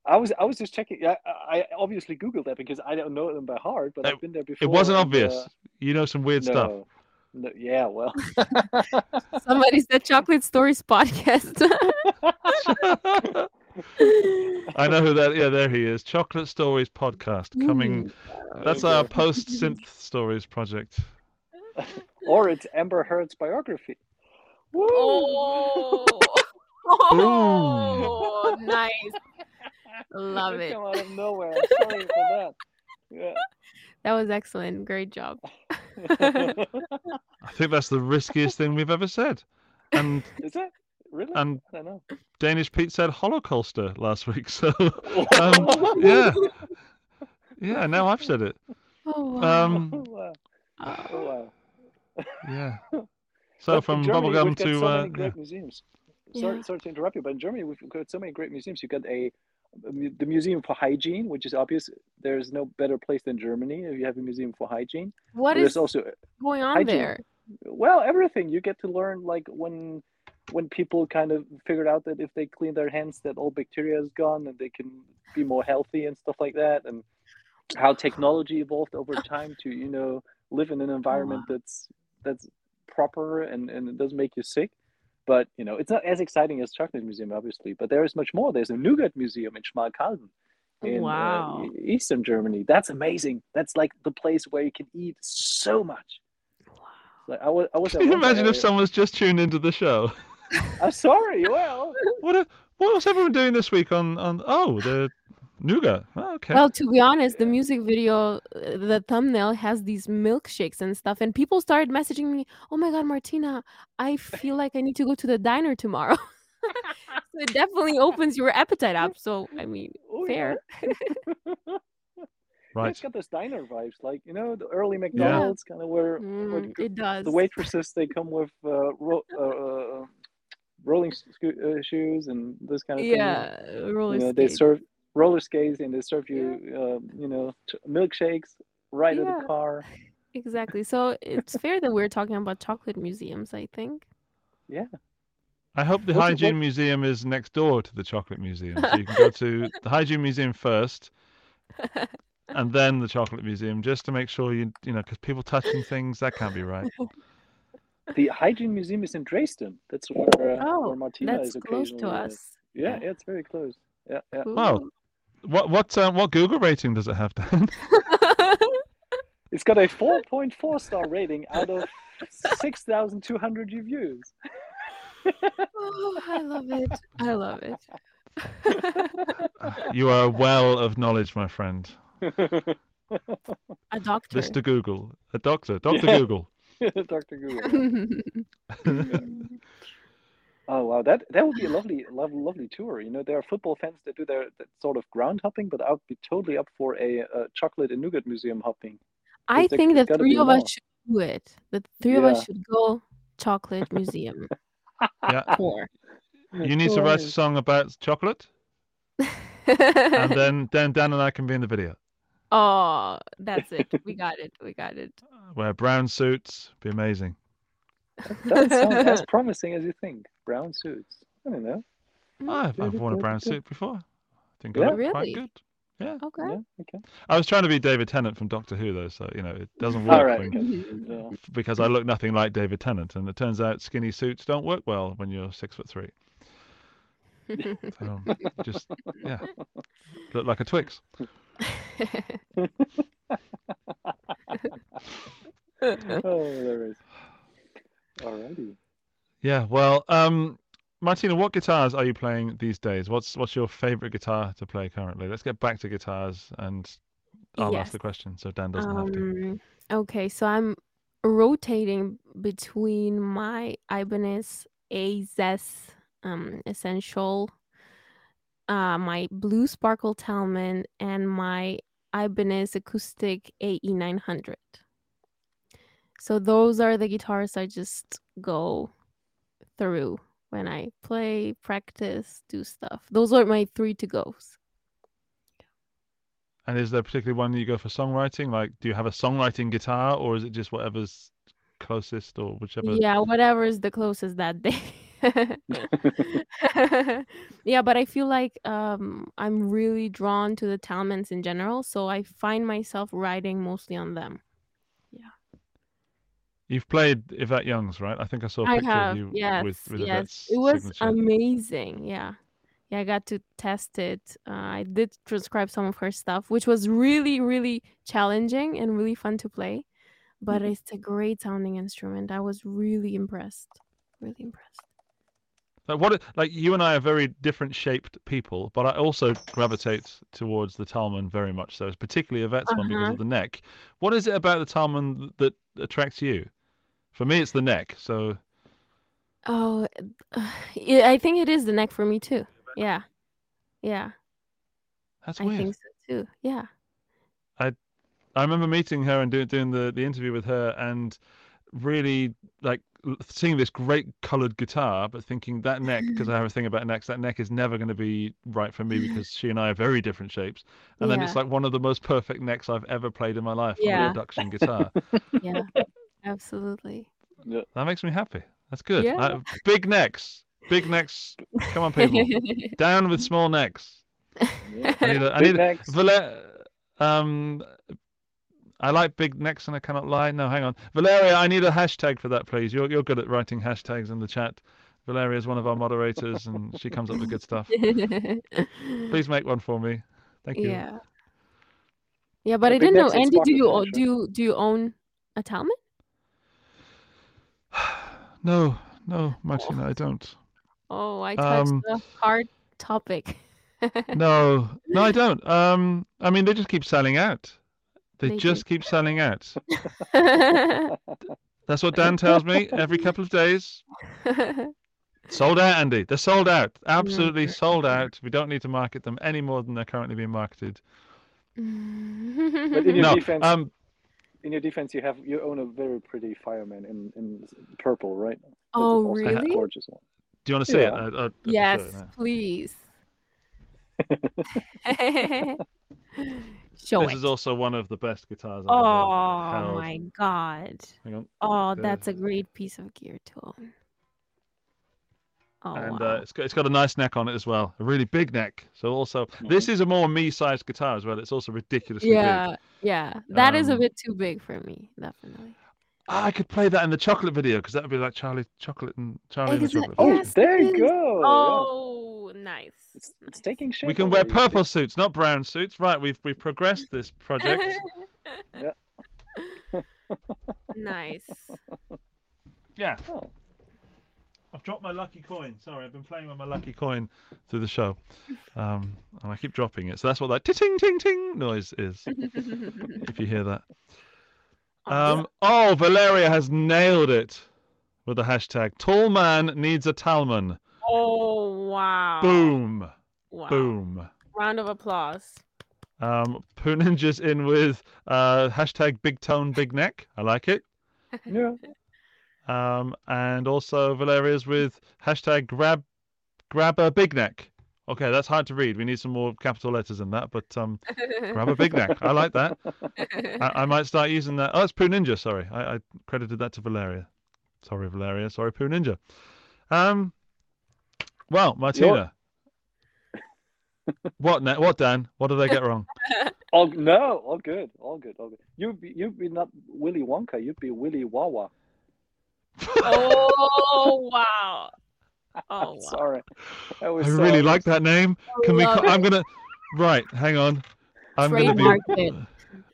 I was I was just checking. Yeah, I I obviously googled that because I don't know them by heart, but It- I've been there before. it wasn't and, obvious, uh, you know some weird stuff. no, no, yeah, well, Somebody said Chocolate Stories podcast. I know who that. Yeah, there he is. Chocolate Stories podcast coming. Mm. That's our post synth stories project. or it's Amber Heard's biography. Woo! oh. oh, nice. Love it. Come out of nowhere. Sorry for that. Yeah. That was excellent. Great job. I think that's the riskiest thing we've ever said. And Is it really? and I don't know. Danish Pete said Holocauster last week. So um, yeah, yeah. Now I've said it. Oh, wow. Um, wow. Oh. Oh, wow. yeah. So But in from Germany, bubblegum we've got to so uh, many yeah. great museums. Sorry, Yeah. sorry to interrupt you, but in Germany we've got so many great museums. You've got a, a the Museum for Hygiene, which is obvious. There's no better place than Germany if you have a museum for hygiene. What There's is also going on hygiene. there? well everything. You get to learn like when when people kind of figured out that if they clean their hands, that all bacteria is gone and they can be more healthy and stuff like that, and how technology evolved over time to you know live in an environment that's that's proper and and it doesn't make you sick. But you know it's not as exciting as chocolate museum obviously but there is much more. There's a nougat museum in schmalkalden in uh, Wow. e- eastern germany. That's amazing. That's like the place where you can eat so much. Like i was i was Can you imagine if someone's just tuned into the show? i'm sorry well What a, what was everyone doing this week on on? Oh, the nougat. Oh, okay. Well, to be honest, the music video, uh, the thumbnail has these milkshakes and stuff, and people started messaging me, "Oh my God, Martina, I feel like I need to go to the diner tomorrow." so it definitely opens your appetite up. So I mean, Oh, fair. Yeah, right. it's got those diner vibes, like you know, the early McDonald's kind of where, where Mm, g- it does. the waitresses they come with uh, ro- uh, uh, rolling sco- uh, shoes and this kind of thing. yeah, roller you know, they serve roller skates and they serve you, uh, you know, t- milkshakes right at Yeah. the car. Exactly. So it's fair that we're talking about chocolate museums. I think. Yeah. I hope the What's hygiene what- museum is next door to the chocolate museum, so you can go to the hygiene museum first, and then the chocolate museum, just to make sure you you know because people touching things that can't be right. The hygiene museum is in Dresden. That's where, uh, Oh, where Martina that's is close to us. Yeah, Yeah. yeah, it's very close. Yeah, yeah. Wow. Ooh. What what uh, what Google rating does it have, then? It's got a 4.4 star rating out of 6,200 reviews. oh, I love it. I love it. you are a well of knowledge, my friend. A doctor. Mr. Google, a doctor, Doctor Yeah. Google. Dr. Google. Oh wow, that that would be a lovely, lovely, lovely tour. You know, there are football fans that do their that sort of ground hopping, but I'd be totally up for a, uh chocolate and nougat museum hopping. I there- think there's the three of us should do it. The three of us should go chocolate museum Yeah. tour. You need to write a song about chocolate, and and then then Dan and I can be in the video. oh, that's it. We got it. We got it. Wear brown suits, be amazing. Doesn't sound as promising as you think. Brown suits. I don't know. Oh, I've, I've worn a brown suit before. I think I Yeah? look Really? quite good. Yeah. Oh, okay. Yeah. Okay. I was trying to be David Tennant from Doctor Who though, so you know it doesn't work All right. when- Okay. Yeah. because I look nothing like David Tennant, and it turns out skinny suits don't work well when you're six foot three. So just yeah, look like a Twix. Oh, there is. Alrighty. Yeah. Well, um, Martina, what guitars are you playing these days? What's what's your favorite guitar to play currently? Let's get back to guitars, and I'll Yes. ask the question so Dan doesn't have to. Um, okay, so I'm rotating between my Ibanez AZS um, Essential, uh, my Blue Sparkle Talman, and my Ibanez Acoustic AE900. So those are the guitars I just go through when I play, practice, do stuff. Those are my three to goes. And is there particularly one you go for songwriting? Like, do you have a songwriting guitar, or is it just whatever's closest, or whichever? Yeah, whatever is the closest that day. yeah, but I feel like um, I'm really drawn to the Talmans in general, so I find myself writing mostly on them. Yeah. You've played Yvette Young's, right? I think I saw a picture have, of you yes, with with yes. Yvette's It was signature. amazing. Yeah, yeah. I got to test it. Uh, I did transcribe some of her stuff, which was really, really challenging and really fun to play. But Mm-hmm. it's a great sounding instrument. I was really impressed. Really impressed. Like what? Like you and I are very different shaped people, but I also gravitate towards the Talman very much so, it's particularly Yvette's one because Uh-huh. of the neck. What is it about the Talman that attracts you? For me, it's the neck. So Oh, I think it is the neck for me too. Yeah, yeah, that's weird. I think so too. Yeah. I, I remember meeting her and doing doing the the interview with her and really like seeing this great colored guitar, but thinking that neck because I have a thing about necks. That neck is never going to be right for me because she and I are very different shapes. And then it's like one of the most perfect necks I've ever played in my life on a Yeah. production guitar. Yeah, absolutely. Yeah. That makes me happy. That's good. Yeah. Uh, big necks. Big necks. Come on, people. Down with small necks. Yeah. I need a, I need a, necks. Vale- um, I like big necks and I cannot lie. No, hang on. Valeria, I need a hashtag for that, please. You're, you're good at writing hashtags in the chat. Valeria is one of our moderators and she comes up with good stuff. Please make one for me. Thank you. Yeah. Yeah, but Yeah, I didn't know. and Andy, do you finish, o- right? do you do you own a Talman? No, no, Martina, I don't. Oh, I touched Um, a hard topic. No, no, I don't. Um, I mean, they just keep selling out. They, They do. just keep selling out. That's what Dan tells me every couple of days. Sold out, Andy. They're sold out. Absolutely sold out. We don't need to market them any more than they're currently being marketed. But in your No, defense, um, in your defense, you have you own a very pretty fireman in in purple, right? Oh, also really? Gorgeous one. do you want to see it? Yeah. I, I, I'd yes, it now. please. Show This it. is also one of the best guitars I've Oh ever my god. Hang on. Oh, There. that's a great piece of gear to own. Oh, and wow. uh, it's got it's got a nice neck on it as well, a really big neck. So also, this is a more me-sized guitar as well. It's also ridiculously big. yeah, yeah. That is a Um, bit too big for me, definitely. I could play that in the chocolate video because that would be like Charlie Chocolate and Charlie and the Chocolate. Oh, Yes, there you go. Oh, nice. It's, it's taking shape. We can wear already. purple suits, not brown suits. Right, we've we've progressed this project. nice. yeah, Oh, I've dropped my lucky coin. Sorry, I've been playing with my lucky coin through the show, um, and I keep dropping it. So that's what that ting ting ting noise is. If you hear that. Um, oh, Valeria has nailed it with the hashtag. Tall man needs a Talman. Oh wow! Boom. Wow. Boom. Round of applause. Um, Poo Ninja's in with uh, hashtag big tone, big neck. I like it. Yeah. Um, and also Valeria's with hashtag grab grab a big neck. Okay, that's hard to read. We need some more capital letters in that, but um, grab a big neck. I like that. I, I might start using that. Oh, it's Poo Ninja. Sorry, I, I credited that to Valeria. Sorry, Valeria. Sorry, Poo Ninja. Um, well, Martina. what? Na- what, Dan? What did I get wrong? All no, all good, all good, all good. You'd be you'd be not Willy Wonka. You'd be Willy Wawa. oh wow! Oh wow! Sorry, that I was so- really like that name. Can we? love I'm gonna. Right, hang on. I'm gonna be. It.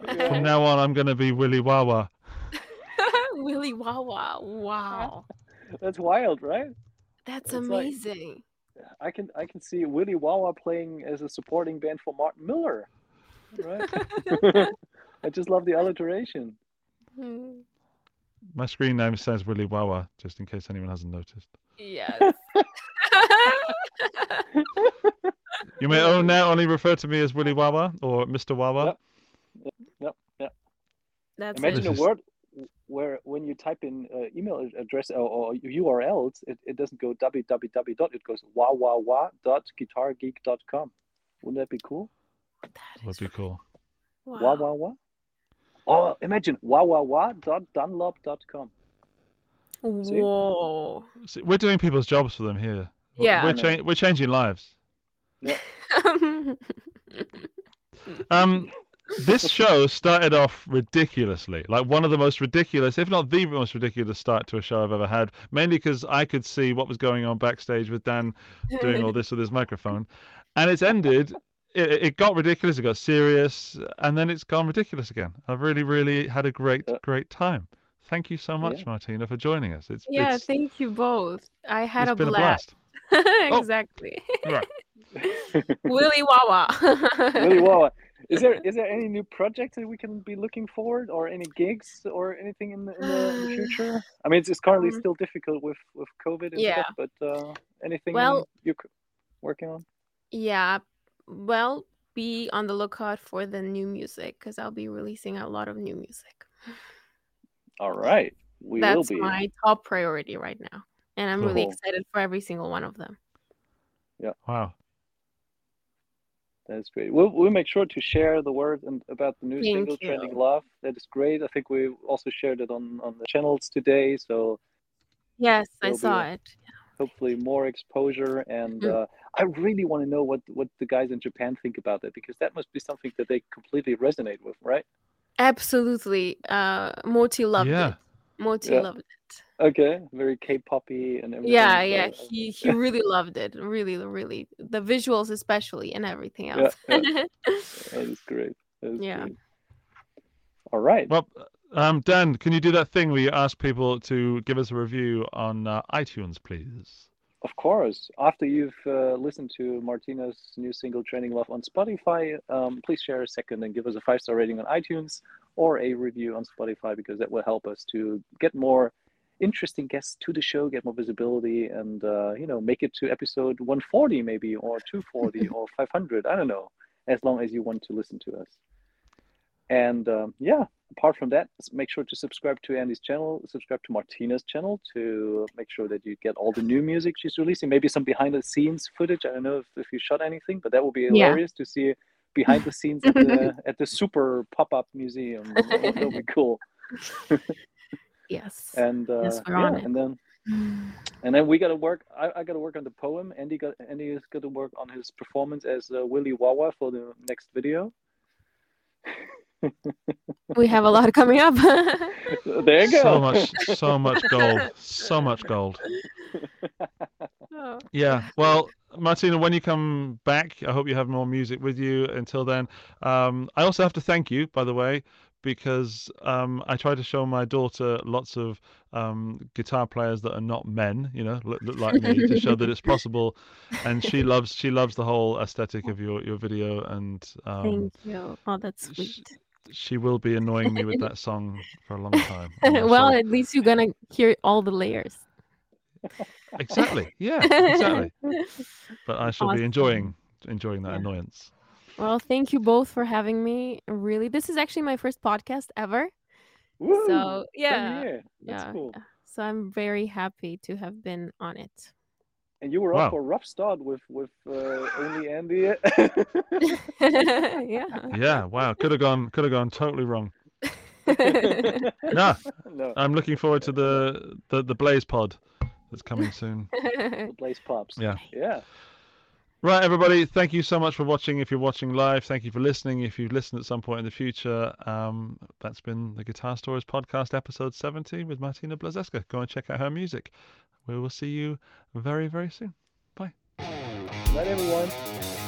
From now on, I'm gonna be Willy Wawa. Willy Wawa! Wow, That's wild, right? that's It's like- amazing. I can I can see Willy Wawa playing as a supporting band for Martin Miller. Right. I just love the alliteration. My screen name says Willy Wawa, just in case anyone hasn't noticed. Yes. You may own now only refer to me as Willy Wawa or Mr. Wawa. Yep. Yep. Yep. That's Imagine it. A is- word where when you type in uh, email address or, or URLs, it, it doesn't go www dot, it goes wawawa dot guitargeek.com. Wouldn't that be cool? That Would be cool. wow. Wawawa. Oh, imagine wawawa dot dunlop dot com. See? Whoa. See, we're doing people's jobs for them here. Yeah. we're, cha- we're changing lives. Um, this show started off ridiculously, like one of the most ridiculous, if not the most ridiculous start to a show I've ever had. Mainly because I could see what was going on backstage with Dan doing all this with his microphone, and it's ended. It, it got ridiculous, it got serious, and then it's gone ridiculous again. I've really, really had a great, great time. Thank you so much, Yeah. Martina, for joining us. It's yeah, it's, thank you both. I had it's a been blast. a blast. Oh. exactly. Right. Willy Wawa. Willy Wawa. Is there is there any new projects that we can be looking forward, or any gigs, or anything in the, in the, in the future? I mean, it's, it's currently Um, still difficult with with COVID and yeah. stuff, but uh, anything Well- you're working on? Yeah. Well, be on the lookout for the new music because I'll be releasing a lot of new music. All right, we That's will be. my top priority right now. And I'm really excited for every single one of them. Yeah. Wow. That's great. We'll we'll make sure to share the word and about the new Thank single you. "Trending Love." That is great. I think we also shared it on on the channels today. So Yes, I saw it. hopefully more exposure. And Mm. uh, I really want to know what what the guys in Japan think about it because that must be something that they completely resonate with, right? Absolutely. Uh Moti loved Yeah. it. Moti Yeah. loved it. Okay, very K-poppy and everything. Yeah, so, yeah. He he really loved it. Really, really. The visuals especially and everything else. Yeah, else. that is great. That is Yeah. great. All right. Well, um, Dan, can you do that thing where you ask people to give us a review on uh, iTunes, please? Of course. After you've uh, listened to Martina's new single "Training Love" on Spotify, um, please share a second and give us a five-star rating on iTunes or a review on Spotify because that will help us to get more interesting guests to the show, get more visibility, and uh, you know, make it to episode 140 maybe or 240 or 500. I don't know, as long as you want to listen to us. And um, yeah, apart from that, make sure to subscribe to Andy's channel, subscribe to Martina's channel to make sure that you get all the new music she's releasing. Maybe some behind the scenes footage. I don't know if, if you shot anything, but that would be Yeah. hilarious to see behind the scenes at the at the super pop up museum. That would be cool. yes. And uh, Yes, we're yeah, on it. and then and then we got to work. I, I got to work on the poem. Andy got Andy is got to work on his performance as uh, Willy Wawa for the next video. we have a lot coming up. There you go. So much, so much gold, so much gold. Oh. Yeah. Well, Martina, when you come back, I hope you have more music with you. Until then, um, I also have to thank you, by the way, because um, I try to show my daughter lots of um, guitar players that are not men, you know, look, look like me, to show that it's possible. And she loves, she loves the whole aesthetic of your your video, and um, Thank you. Oh, that's sweet. she will be annoying me with that song for a long time. Well, sorry. at least you're gonna hear all the layers. exactly. Yeah, exactly. But I shall Awesome. be enjoying enjoying that Yeah. annoyance. Well, thank you both for having me. Really, this is actually my first podcast ever. Woo! So Same yeah. That's yeah, cool. yeah. So I'm very happy to have been on it. And you were Wow. off for a rough start with with uh, only Andy. yeah. Yeah, wow. Could have gone could have gone totally wrong. No, no, I'm looking forward to the the, the Blaze pod that's coming soon. Blaze Pops. Yeah. Yeah. Right, everybody. Thank you so much for watching. If you're watching live, thank you for listening. If you've listened at some point in the future, um, that's been the Guitar Stories podcast, episode 70 with Martina Blazeska. Go and check out her music. We will see you very, very soon. Bye. Night, everyone.